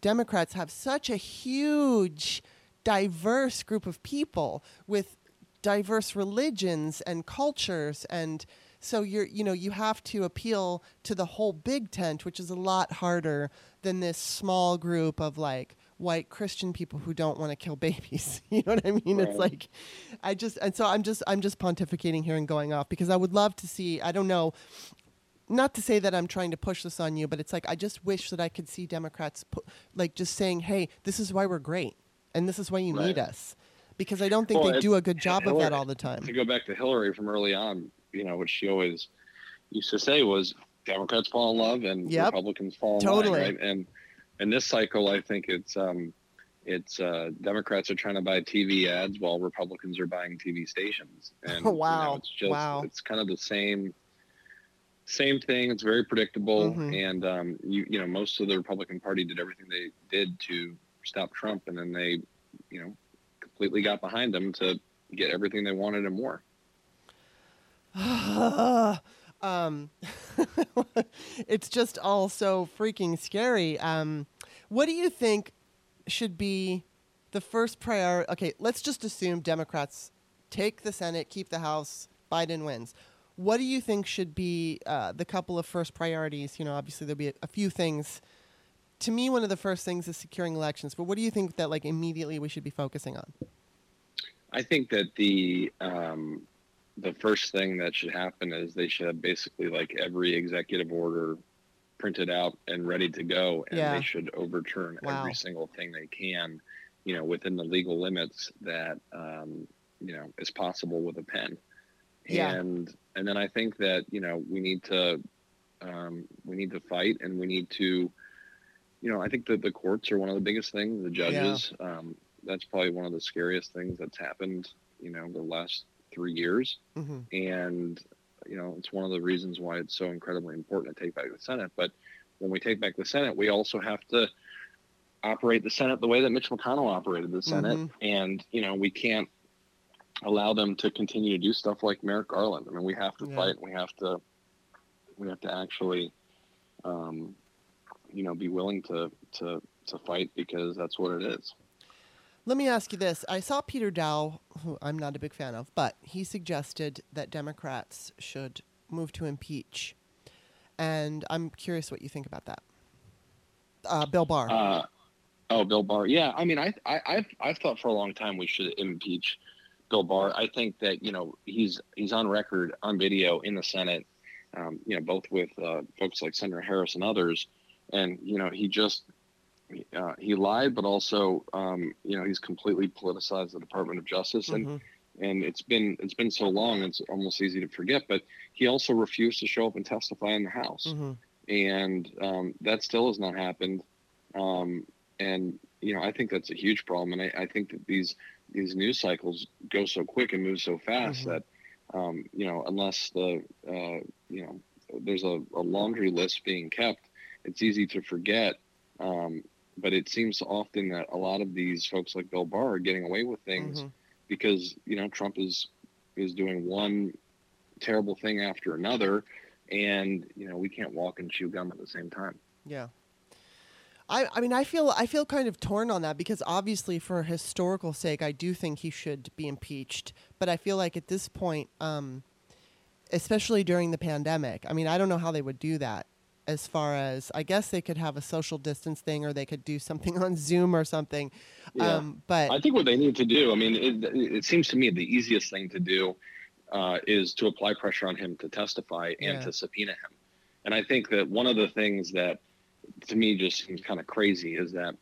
Democrats have such a huge diverse group of people with diverse religions and cultures and so you're you know you have to appeal to the whole big tent which is a lot harder than this small group of like white Christian people who don't want to kill babies. you know what I mean? Right. It's like I just and so I'm just I'm just pontificating here and going off because I would love to see I don't know not to say that I'm trying to push this on you, but it's like I just wish that I could see Democrats put, like just saying, "Hey, this is why we're great, and this is why you right. need us," because I don't think well, they do a good job Hillary, of that all the time. To go back to Hillary from early on, you know what she always used to say was, Democrats fall in love and yep. Republicans fall in totally. line, right? And in this cycle, I think it's um, it's uh, Democrats are trying to buy TV ads while Republicans are buying TV stations. And wow, you know, it's just wow. it's kind of the same same thing. It's very predictable, mm-hmm. and um, you you know most of the Republican Party did everything they did to stop Trump, and then they you know completely got behind them to get everything they wanted and more. Um, it's just all so freaking scary. Um, what do you think should be the first priority? Okay, let's just assume Democrats take the Senate, keep the House, Biden wins. What do you think should be uh, the couple of first priorities? You know, obviously there'll be a, a few things. To me, one of the first things is securing elections. But what do you think that like immediately we should be focusing on? I think that the um, the first thing that should happen is they should have basically like every executive order printed out and ready to go and yeah. they should overturn wow. every single thing they can you know within the legal limits that um, you know is possible with a pen yeah. and and then i think that you know we need to um, we need to fight and we need to you know, I think that the courts are one of the biggest things. The judges, yeah. um, that's probably one of the scariest things that's happened. You know, the last three years, mm-hmm. and you know, it's one of the reasons why it's so incredibly important to take back the Senate. But when we take back the Senate, we also have to operate the Senate the way that Mitch McConnell operated the Senate, mm-hmm. and you know, we can't allow them to continue to do stuff like Merrick Garland. I mean, we have to yeah. fight. We have to. We have to actually, um, you know, be willing to to to fight because that's what it is. Let me ask you this. I saw Peter Daou, who I'm not a big fan of, but he suggested that Democrats should move to impeach. And I'm curious what you think about that. Uh, Bill Barr. Uh, oh, Bill Barr. Yeah, I mean, I, I, I've, I've thought for a long time we should impeach Bill Barr. I think that you know he's he's on record on video in the Senate, um, you know, both with uh, folks like Senator Harris and others, and you know he just uh, he lied, but also um, you know he's completely politicized the Department of Justice, and mm-hmm. and it's been it's been so long, it's almost easy to forget. But he also refused to show up and testify in the House, mm-hmm. and um, that still has not happened. Um, and you know I think that's a huge problem, and I, I think that these these news cycles go so quick and move so fast mm-hmm. that um, you know unless the uh, you know there's a, a, laundry list being kept, it's easy to forget. Um, but it seems often that a lot of these folks like Bill Barr are getting away with things mm-hmm. because you know Trump is is doing one terrible thing after another, and you know we can't walk and chew gum at the same time. Yeah. I, I mean I feel I feel kind of torn on that because obviously for historical sake I do think he should be impeached but I feel like at this point um, especially during the pandemic I mean I don't know how they would do that as far as I guess they could have a social distance thing or they could do something on Zoom or something. Yeah. Um, but I think what they need to do, I mean, it, it seems to me the easiest thing to do uh, is to apply pressure on him to testify and yeah. to subpoena him. And I think that one of the things that to me just seems kind of crazy is that,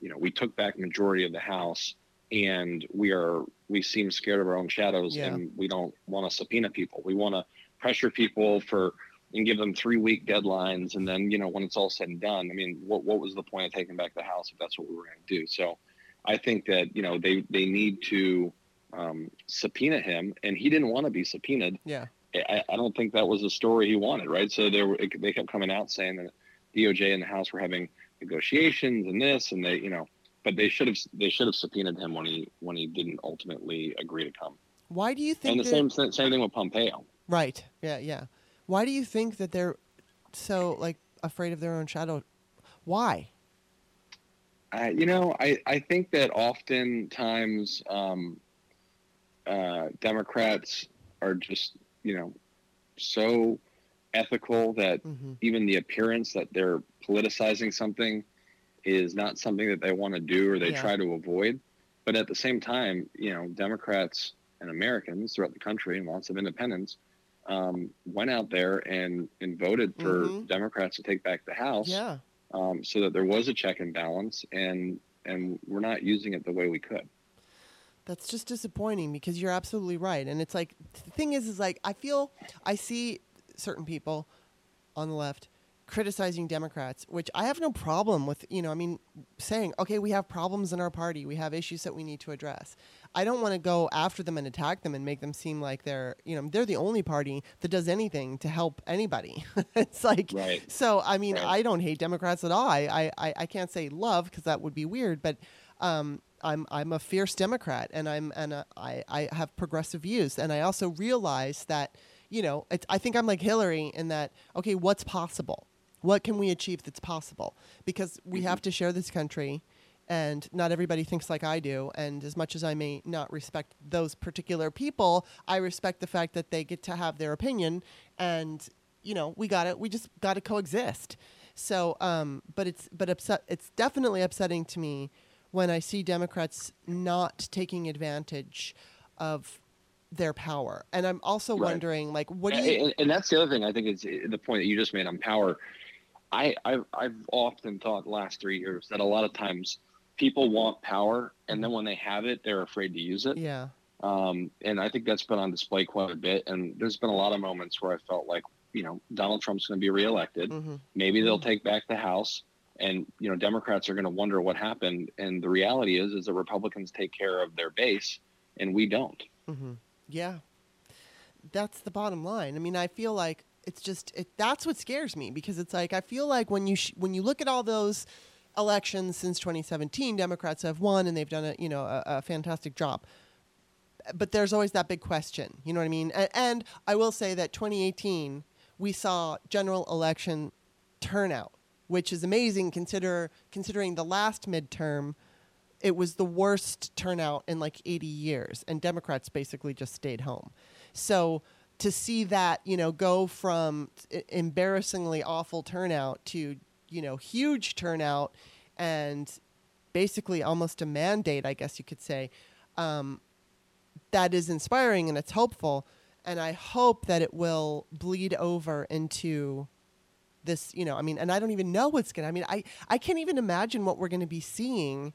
you know, we took back majority of the House and we are we seem scared of our own shadows yeah. and we don't want to subpoena people. We want to pressure people for and give them three week deadlines. And then, you know, when it's all said and done, I mean, what, what was the point of taking back the house if that's what we were going to do? So I think that, you know, they, they need to um, subpoena him and he didn't want to be subpoenaed. Yeah. I, I don't think that was the story he wanted. Right. So there were, they kept coming out saying that DOJ and the house were having negotiations and this, and they, you know, but they should have, they should have subpoenaed him when he, when he didn't ultimately agree to come. Why do you think? And the that... same, same thing with Pompeo. Right. Yeah. Yeah. Why do you think that they're so like afraid of their own shadow? Why? Uh, you know, I, I think that oftentimes um, uh, Democrats are just, you know, so ethical that mm-hmm. even the appearance that they're politicizing something is not something that they want to do or they yeah. try to avoid. But at the same time, you know, Democrats and Americans throughout the country and lots of independents um, went out there and, and voted for mm-hmm. Democrats to take back the House. Yeah. Um, so that there was a check and balance, and and we're not using it the way we could. That's just disappointing because you're absolutely right, and it's like the thing is, is like I feel I see certain people on the left criticizing Democrats, which I have no problem with, you know, I mean, saying, okay, we have problems in our party, we have issues that we need to address. I don't want to go after them and attack them and make them seem like they're, you know, they're the only party that does anything to help anybody. it's like, right. so, I mean, right. I don't hate Democrats at all. I, I, I can't say love because that would be weird, but, um, I'm I'm a fierce Democrat and I'm and uh, I I have progressive views and I also realize that you know I think I'm like Hillary in that okay what's possible what can we achieve that's possible because we mm-hmm. have to share this country and not everybody thinks like I do. And as much as I may not respect those particular people, I respect the fact that they get to have their opinion, and you know, we got it. We just got to coexist. So, um, but it's but upset. It's definitely upsetting to me when I see Democrats not taking advantage of their power. And I'm also right. wondering, like, what do you? And, and, that's the other thing I think is the point that you just made on power. I, I've, I've often thought the last three years that a lot of times people want power, and then when they have it, they're afraid to use it. Yeah. Um, and I think that's been on display quite a bit. And there's been a lot of moments where I felt like, you know, Donald Trump's going to be reelected. Mm-hmm. Maybe they'll mm-hmm. take back the House. and you know Democrats are going to wonder what happened. And the reality is, is that Republicans take care of their base, and we don't. Mm-hmm. Yeah, that's the bottom line. I mean, I feel like it's just it, that's what scares me because it's like I feel like when you sh- when you look at all those elections since 2017, Democrats have won and they've done a you know a, a fantastic job. But there's always that big question, you know what I mean? And, and I will say that 2018 we saw general election turnout, which is amazing consider considering the last midterm it was the worst turnout in like 80 years and Democrats basically just stayed home. So to see that, you know, go from embarrassingly awful turnout to, you know, huge turnout and basically almost a mandate, I guess you could say, um, that is inspiring and it's hopeful. And I hope that it will bleed over into this, you know, I mean, and I don't even know what's going to, I mean, I, I can't even imagine what we're going to be seeing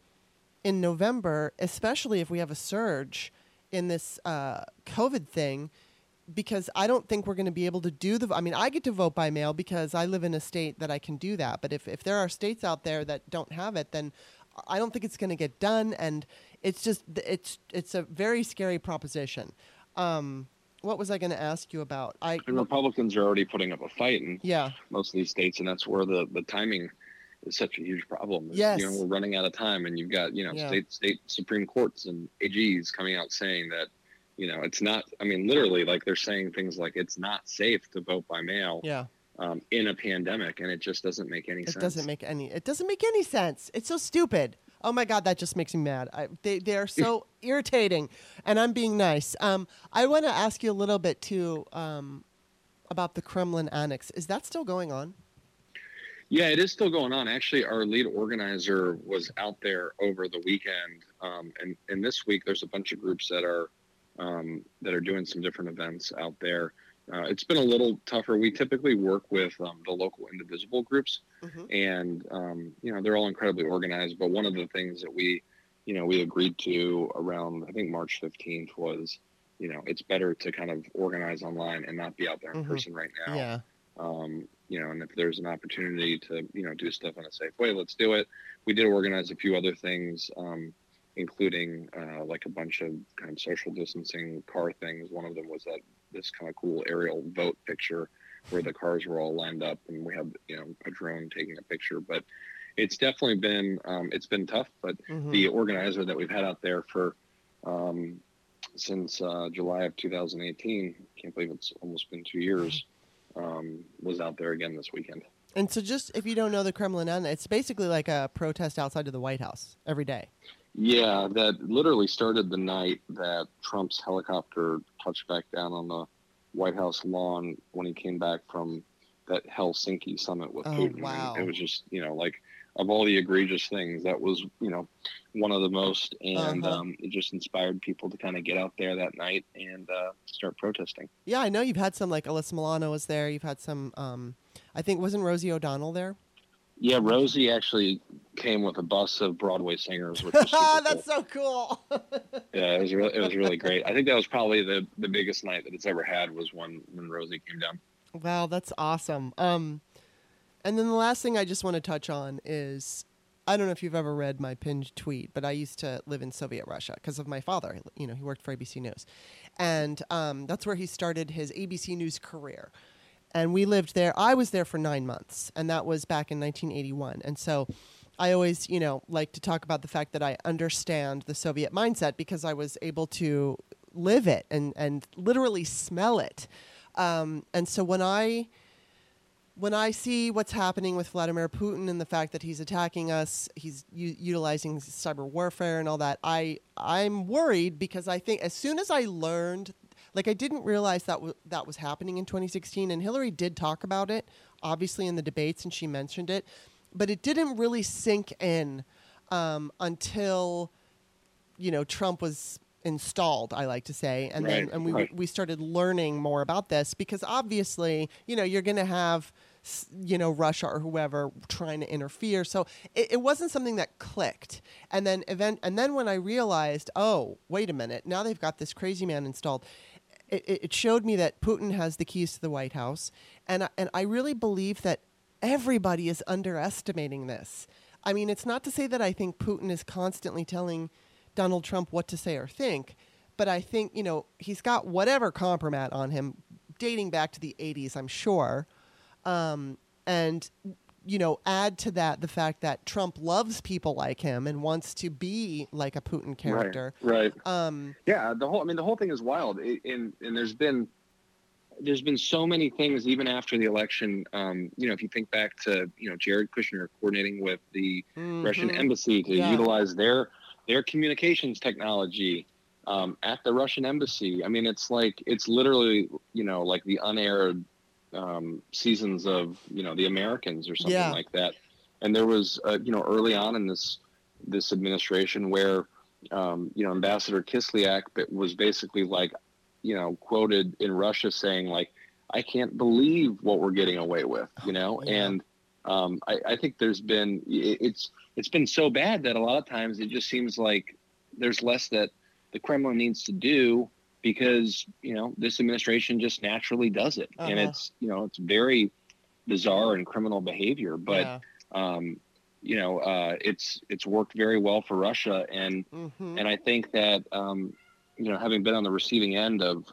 in November, especially if we have a surge in this uh, COVID thing because I don't think we're going to be able to do the. I mean, I get to vote by mail because I live in a state that I can do that. But if, if there are states out there that don't have it, then I don't think it's going to get done. And it's just it's it's a very scary proposition. Um, what was I going to ask you about? I and Republicans are already putting up a fight in yeah most of these states, and that's where the the timing is such a huge problem. Yes. You know, we're running out of time, and you've got you know yeah. state state supreme courts and AGs coming out saying that you know it's not i mean literally like they're saying things like it's not safe to vote by mail yeah. um, in a pandemic and it just doesn't make any it sense. it doesn't make any it doesn't make any sense. It's so stupid. Oh my god that just makes me mad. I, they, they are so irritating and i'm being nice. Um, i want to ask you a little bit too um, about the kremlin annex. Is that still going on? Yeah, it is still going on. Actually, our lead organizer was out there over the weekend, um, and and this week there's a bunch of groups that are um, that are doing some different events out there. Uh, it's been a little tougher. We typically work with um, the local indivisible groups, mm-hmm. and um, you know they're all incredibly organized. But one of the things that we, you know, we agreed to around I think March fifteenth was, you know, it's better to kind of organize online and not be out there in mm-hmm. person right now. Yeah. Um, you know, and if there's an opportunity to you know do stuff in a safe way, let's do it. We did organize a few other things. Um, including uh, like a bunch of kind of social distancing car things. One of them was that this kind of cool aerial boat picture where the cars were all lined up and we had you know a drone taking a picture. But it's definitely been um, it's been tough. But mm-hmm. the organizer that we've had out there for um, since uh, July of 2018, can't believe it's almost been two years, um, was out there again this weekend. And so, just if you don't know the Kremlin, it's basically like a protest outside of the White House every day. Yeah, that literally started the night that Trump's helicopter touched back down on the White House lawn when he came back from that Helsinki summit with oh, Putin. Wow. it was just, you know, like of all the egregious things, that was, you know, one of the most. And uh-huh. um, it just inspired people to kind of get out there that night and uh, start protesting. Yeah, I know you've had some, like Alyssa Milano was there. You've had some, um, I think, wasn't Rosie O'Donnell there? Yeah, Rosie actually came with a bus of Broadway singers, which was that's cool. so cool. yeah, it was really, it was really great. I think that was probably the the biggest night that it's ever had was when when Rosie came down. Wow, that's awesome. Um, and then the last thing I just want to touch on is I don't know if you've ever read my pinned tweet, but I used to live in Soviet Russia because of my father. You know, he worked for ABC News, and um, that's where he started his ABC News career and we lived there. I was there for nine months, and that was back in 1981. And so I always, you know, like to talk about the fact that I understand the Soviet mindset because I was able to live it and, and literally smell it. Um, and so when I when I see what's happening with Vladimir Putin and the fact that he's attacking us, he's u- utilizing cyber warfare and all that, I I'm worried because I think as soon as I learned like I didn't realize that w- that was happening in 2016, and Hillary did talk about it, obviously in the debates, and she mentioned it, but it didn't really sink in um, until you know Trump was installed i like to say and right, then and we right. we started learning more about this because obviously you know you're going to have you know Russia or whoever trying to interfere. So it, it, wasn't something that clicked. And then event and then when I realized, oh wait a minute, now they've got this crazy man installed it, it showed me that Putin has the keys to the White House, and and I really believe that everybody is underestimating this. I mean, it's not to say that I think Putin is constantly telling Donald Trump what to say or think, but I think, you know, he's got whatever compromat on him dating back to the 80s, I'm sure. Um, and, you know, add to that the fact that Trump loves people like him and wants to be like a Putin character. Right. right. Um, yeah. The whole, I mean, the whole thing is wild. and, and there's been, there's been so many things even after the election. Um, you know, if you think back to you know Jared Kushner coordinating with the mm-hmm. Russian embassy to yeah. utilize their their communications technology um, at the Russian embassy. I mean, it's like it's literally you know like the unaired um, seasons of you know the Americans or something yeah. like that. And there was uh, you know early on in this this administration where um, you know Ambassador Kislyak was basically like you know, quoted in Russia saying like, "I can't believe what we're getting away with," you know, yeah. and um, I, I, think there's been it's it's been so bad that a lot of times it just seems like there's less that the Kremlin needs to do because you know this administration just naturally does it, uh-huh. and it's you know it's very bizarre and criminal behavior, but. Yeah. Um, you know, uh, it's it's worked very well for Russia, and mm-hmm. and I think that um, you know, having been on the receiving end of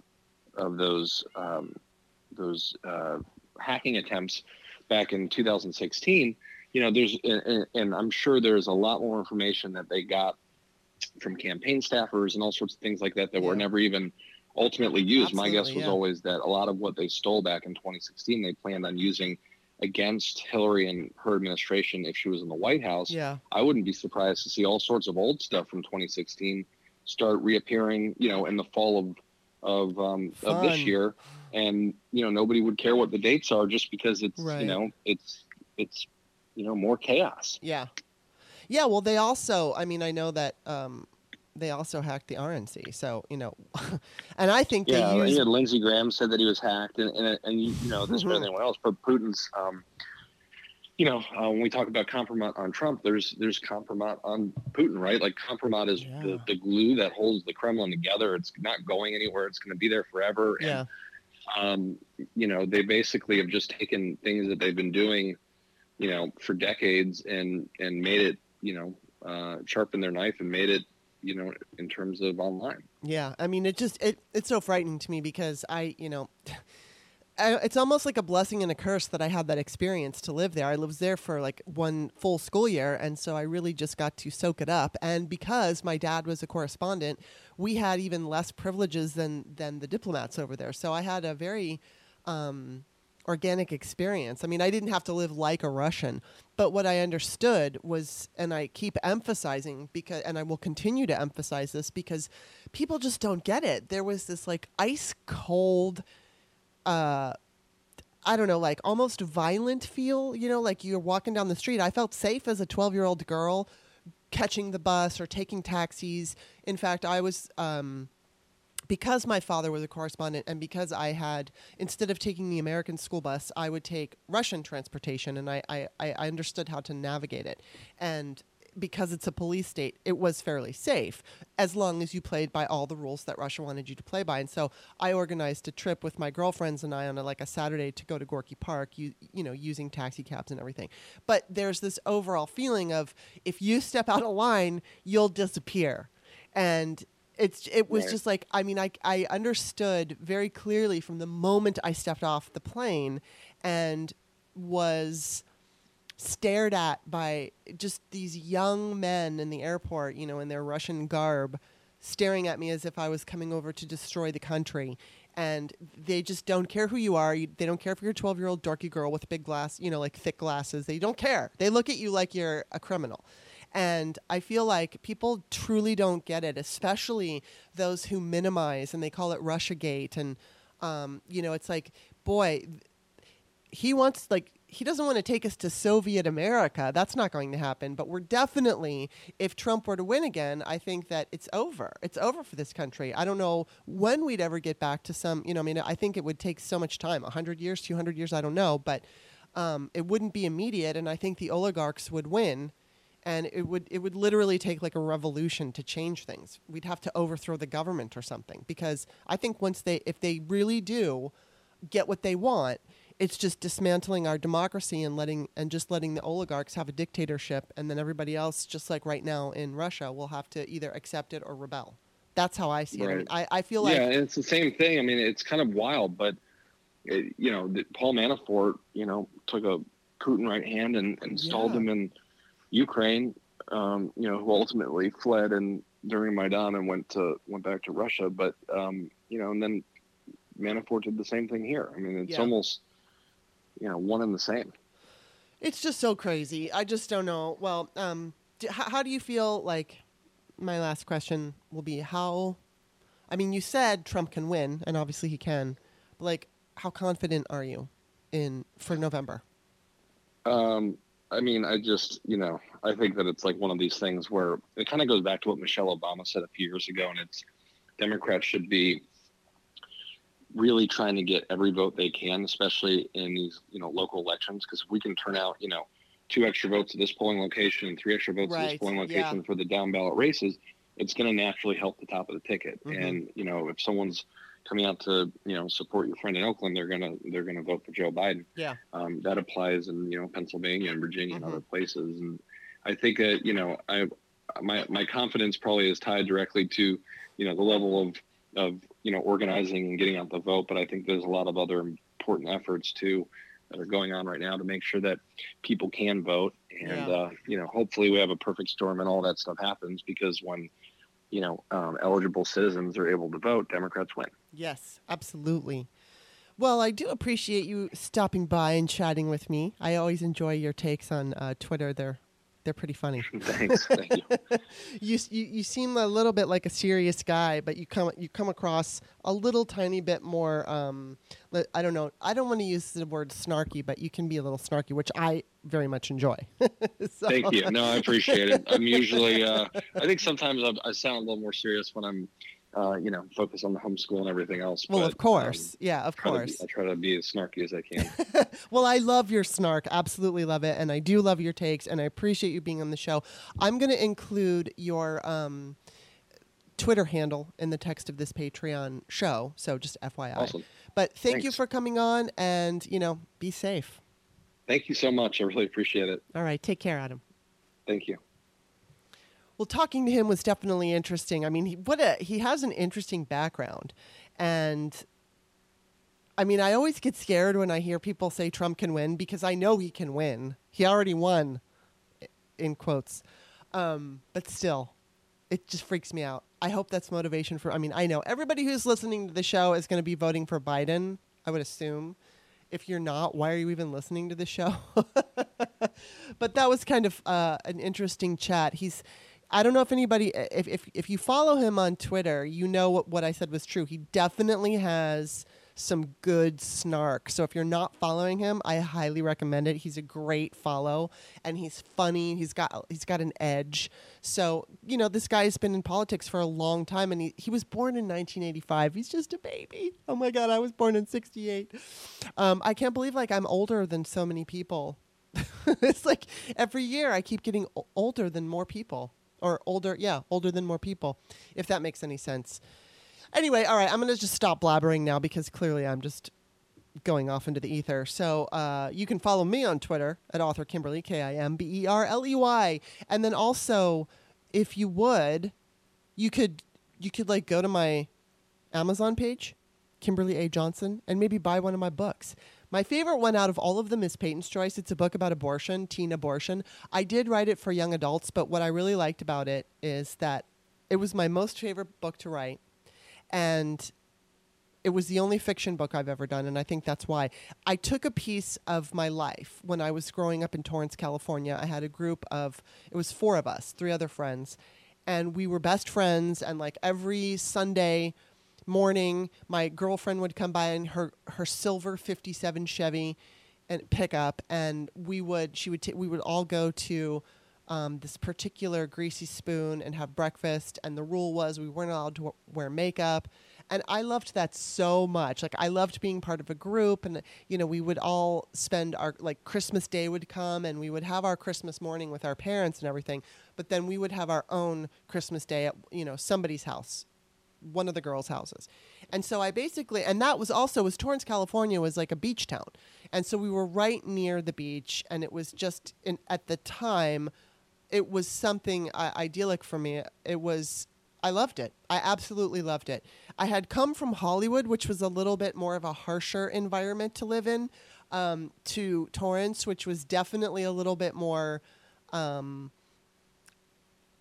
of those um, those uh, hacking attempts back in 2016, you know, there's and, and, I'm sure there's a lot more information that they got from campaign staffers and all sorts of things like that that yeah. were never even ultimately used. Absolutely, My guess was yeah. always that a lot of what they stole back in 2016, they planned on using against Hillary and her administration if she was in the White House. Yeah. I wouldn't be surprised to see all sorts of old stuff from 2016 start reappearing, you know, in the fall of of um, of this year, and you know nobody would care what the dates are just because it's right. you know it's it's you know more chaos. Yeah, yeah. Well, they also, I mean, I know that. Um, they also hacked the RNC. So you know, and I think yeah, they used... Lindsey Graham said that he was hacked, and and, and you know this more than anyone else. But Putin's um, you know, uh, when we talk about compromat on Trump, there's there's compromat on Putin, right? Like compromat is yeah. the, the glue that holds the Kremlin together. It's not going anywhere. It's going to be there forever. Yeah. Um, you know, they basically have just taken things that they've been doing, you know, for decades and and made it, you know, uh, sharpen their knife and made it, you know, in terms of online. Yeah, I mean, it just it it's so frightening to me because I, you know. it's almost like a blessing and a curse that I had that experience to live there. I was there for like one full school year, and so I really just got to soak it up. And because my dad was a correspondent, we had even less privileges than than the diplomats over there. So I had a very um, organic experience. I mean, I didn't have to live like a Russian, but what I understood was, and I keep emphasizing because, and I will continue to emphasize this because people just don't get it. There was this like ice cold uh, I don't know, like almost violent feel, you know, like you're walking down the street. I felt safe as a 12 year old girl catching the bus or taking taxis. In fact, I was, um, because my father was a correspondent and because I had, instead of taking the American school bus, I would take Russian transportation and I, I, I understood how to navigate it. And because it's a police state, it was fairly safe as long as you played by all the rules that Russia wanted you to play by. And so I organized a trip with my girlfriends and I on a, like a Saturday to go to Gorky Park, you, you know, using taxi cabs and everything. But there's this overall feeling of if you step out of line, you'll disappear. And it's it was just like I mean I I understood very clearly from the moment I stepped off the plane and was stared at by just these young men in the airport, you know, in their Russian garb, staring at me as if I was coming over to destroy the country. And they just don't care who you are. You, they don't care if you're a 12 year old dorky girl with big glass, you know, like thick glasses. They don't care. They look at you like you're a criminal. And I feel like people truly don't get it, especially those who minimize and they call it Russiagate. And, um, you know, it's like, boy, he wants like he doesn't want to take us to Soviet America. That's not going to happen. But we're definitely, if Trump were to win again, I think that it's over. It's over for this country. I don't know when we'd ever get back to some, you know, I mean, I think it would take so much time 100 years, 200 years, I don't know. But um, it wouldn't be immediate. And I think the oligarchs would win. And it would it would literally take like a revolution to change things. We'd have to overthrow the government or something because I think once they if they really do get what they want, it's just dismantling our democracy and letting and just letting the oligarchs have a dictatorship and then everybody else just like right now in russia will have to either accept it or rebel that's how i see right. it I, mean, I, I, feel like yeah and it's the same thing i mean it's kind of wild but it, you know paul manafort you know took a putin right hand and, and installed yeah. him in ukraine um, you know who ultimately fled and during maidan and went to went back to russia but um, you know and then manafort did the same thing here i mean it's yeah. almost you know one and the same. It's just so crazy. I just don't know. Well, um, do, how, how do you feel? Like, my last question will be how. I mean, you said Trump can win, and obviously he can. But like, how confident are you in for November? Um, I mean, I just, you know, I think that it's like one of these things where it kind of goes back to what Michelle Obama said a few years ago, and it's Democrats should be really trying to get every vote they can, especially in these you know local elections, because if we can turn out you know two extra votes at this polling location and three extra votes right. at this polling location yeah. for the down ballot races, it's going to naturally help the top of the ticket. Mm-hmm. And you know if someone's coming out to you know support your friend in Oakland, they're gonna they're gonna vote for Joe Biden. Yeah, um, that applies in you know Pennsylvania and Virginia mm-hmm. and other places. And I think that you know I my my confidence probably is tied directly to you know the level of of you know organizing and getting out the vote, but I think there's a lot of other important efforts too that are going on right now to make sure that people can vote, and yeah. uh, you know hopefully we have a perfect storm and all that stuff happens because when you know um, eligible citizens are able to vote, Democrats win. Yes, absolutely. Well, I do appreciate you stopping by and chatting with me. I always enjoy your takes on uh, Twitter. They're they're pretty funny. Thanks. Thank you. you, you. You seem a little bit like a serious guy, but you come you come across a little tiny bit more. Um, I don't know. I don't want to use the word snarky, but you can be a little snarky, which I very much enjoy. so. Thank you. No, I appreciate it. I'm usually. Uh, I think sometimes I, I sound a little more serious when I'm uh, you know, focus on the homeschool and everything else. Well, but, of course. Um, yeah, of course. Be, I try to be as snarky as I can. well, I love your snark. Absolutely love it. And I do love your takes. And I appreciate you being on the show. I'm going to include your um, Twitter handle in the text of this Patreon show. So just FYI. Awesome. But thank Thanks. you for coming on and, you know, be safe. Thank you so much. I really appreciate it. All right. Take care, Adam. Thank you. Well, talking to him was definitely interesting. I mean, he what a, he has an interesting background, and I mean, I always get scared when I hear people say Trump can win because I know he can win. He already won, in quotes, um, but still, it just freaks me out. I hope that's motivation for. I mean, I know everybody who's listening to the show is going to be voting for Biden. I would assume. If you're not, why are you even listening to the show? but that was kind of uh, an interesting chat. He's I don't know if anybody, if, if, if you follow him on Twitter, you know what, what I said was true. He definitely has some good snark. So if you're not following him, I highly recommend it. He's a great follow and he's funny. He's got he's got an edge. So, you know, this guy's been in politics for a long time and he, he was born in 1985. He's just a baby. Oh my god, I was born in 68. Um, I can't believe like I'm older than so many people. it's like every year I keep getting older than more people or older, yeah, older than more people, if that makes any sense. Anyway, all right, I'm going to just stop blabbering now because clearly I'm just going off into the ether. So uh, you can follow me on Twitter at author Kimberley, K I M B E R L E Y. And then also, if you would, you could you could like go to my Amazon page, Kimberley A. Johnson, and maybe buy one of my books. My favorite one out of all of them is Peyton's Choice. It's a book about abortion, teen abortion. I did write it for young adults, but what I really liked about it is that it was my most favorite book to write. And it was the only fiction book I've ever done, and I think that's why. I took a piece of my life when I was growing up in Torrance, California. I had a group of, it was four of us, three other friends, and we were best friends. And like every Sunday, morning, my girlfriend would come by in her her silver '57 Chevy and pickup, and we would she would t- we would all go to um, this particular greasy spoon and have breakfast. And the rule was we weren't allowed to wear makeup. And I loved that so much. Like I loved being part of a group, and you know we would all spend our like Christmas Day would come, and we would have our Christmas morning with our parents and everything. But then we would have our own Christmas Day at you know somebody's house one of the girls' houses. And so I basically, and that was also was Torrance, California, was like a beach town, and so we were right near the beach, and it was just in, at the time, it was something uh, idyllic for me. It was. I loved it. I absolutely loved it. I had come from Hollywood, which was a little bit more of a harsher environment to live in, um, to Torrance, which was definitely a little bit more. Um,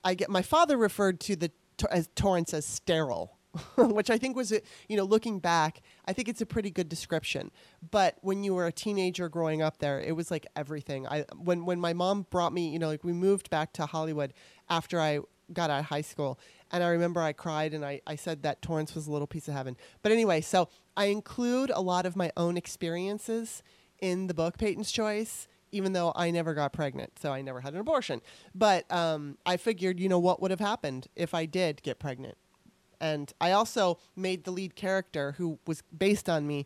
I get my father referred to the as Torrance as sterile, which I think was, you know, looking back, I think it's a pretty good description. But when you were a teenager growing up there, it was like everything. I when when my mom brought me, you know, like we moved back to Hollywood after I got out of high school, and I remember I cried and I I said that Torrance was a little piece of heaven. But anyway, so I include a lot of my own experiences in the book Peyton's Choice even though I never got pregnant, so I never had an abortion. But um, I figured, you know, what would have happened if I did get pregnant? And I also made the lead character, who was based on me.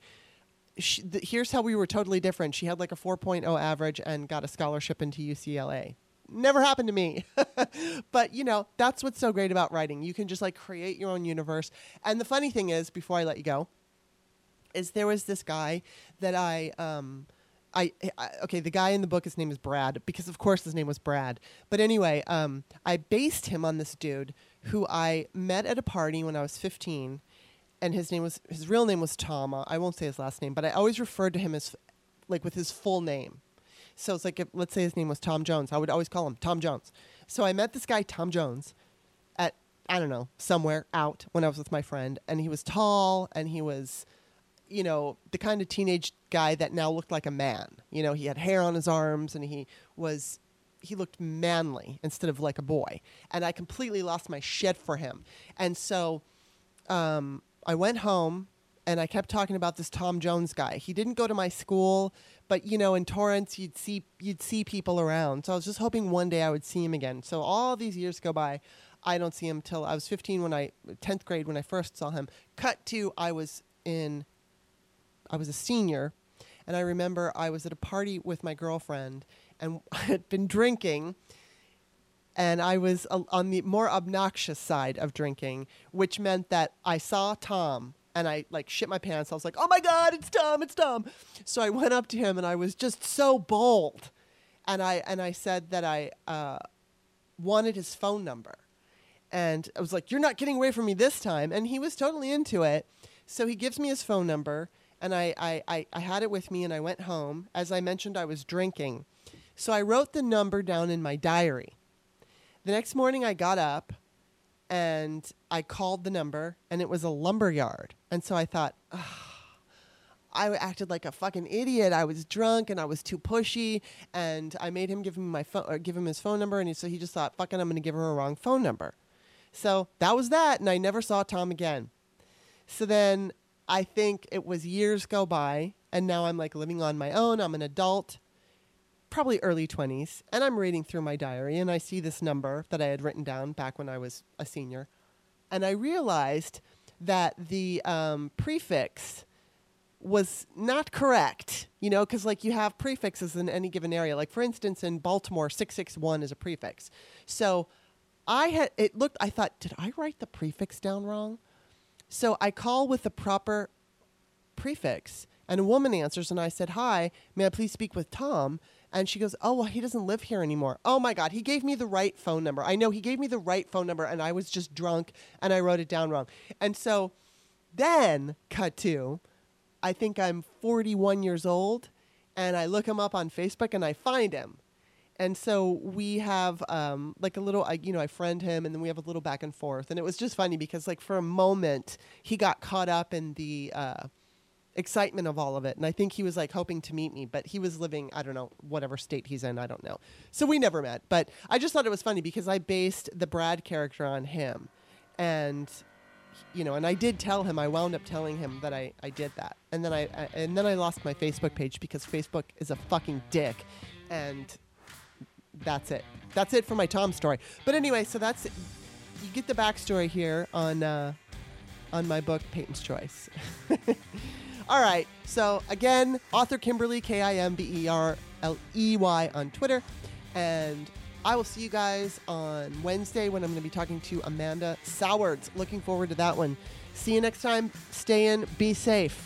She, th- here's how we were totally different. She had like a 4.0 average and got a scholarship into UCLA. Never happened to me. but, you know, that's what's so great about writing. You can just like create your own universe. And the funny thing is, before I let you go, is there was this guy that I. Um, I, I, okay, the guy in the book, his name is Brad because of course his name was Brad. But anyway, um, I based him on this dude who I met at a party when I was 15, and his name was his real name was Tom. I won't say his last name, but I always referred to him as like with his full name. So it's like if, let's say his name was Tom Jones, I would always call him Tom Jones. So I met this guy Tom Jones at I don't know somewhere out when I was with my friend, and he was tall and he was you know, the kind of teenage guy that now looked like a man. You know, he had hair on his arms and he was he looked manly instead of like a boy. And I completely lost my shit for him. And so um, I went home and I kept talking about this Tom Jones guy. He didn't go to my school, but you know, in Torrance you'd see you'd see people around. So I was just hoping one day I would see him again. So all these years go by. I don't see him till I was 15 when I 10th grade when I first saw him. Cut to I was in I was a senior, and I remember I was at a party with my girlfriend, and I had been drinking, and I was uh, on the more obnoxious side of drinking, which meant that I saw Tom and I like shit my pants. I was like, "Oh my god, it's Tom! It's Tom!" So I went up to him and I was just so bold, and I and I said that I uh, wanted his phone number, and I was like, "You're not getting away from me this time," and he was totally into it. So he gives me his phone number, and I, I, I, I had it with me and I went home. As I mentioned, I was drinking. So I wrote the number down in my diary. The next morning, I got up and I called the number, and it was a lumber yard. And so I thought, I acted like a fucking idiot. I was drunk and I was too pushy, and I made him give me my phone, or uh, give him his phone number, and he, so he just thought, "Fucking, I'm going to give her a wrong phone number." So that was that, and I never saw Tom again. So then I think it was years go by, and now I'm like living on my own. I'm an adult, probably early 20s, and I'm reading through my diary, and I see this number that I had written down back when I was a senior. And I realized that the um, prefix was not correct, you know, because like you have prefixes in any given area. Like for instance, in Baltimore, 661 is a prefix. So I had, it looked, I thought, did I write the prefix down wrong? So I call with the proper prefix, and a woman answers, and I said, Hi, may I please speak with Tom? And she goes, Oh, well, he doesn't live here anymore. Oh my God, he gave me the right phone number. I know he gave me the right phone number, and I was just drunk and I wrote it down wrong. And so then, cut to, I think I'm 41 years old, and I look him up on Facebook and I find him and so we have um, like a little I, you know i friend him and then we have a little back and forth. And it was just funny because like for a moment he got caught up in the uh, excitement of all of it. And i think he was like hoping to meet me but he was living i don't know whatever state he's in i don't know. So we never met. But i just thought it was funny because i based the brad character on him. And you know and i did tell him i wound up telling him that i, I did that. And then I, I and then i lost my facebook page because facebook is a fucking dick. And that's it. That's it for my Tom story. But anyway, so that's you get the backstory here on uh, on my book Peyton's Choice. All right. So again, author Kimberley K I M B E R L E Y on Twitter, and I will see you guys on Wednesday when I'm going to be talking to Amanda Sowards. Looking forward to that one. See you next time. Stay in, be safe.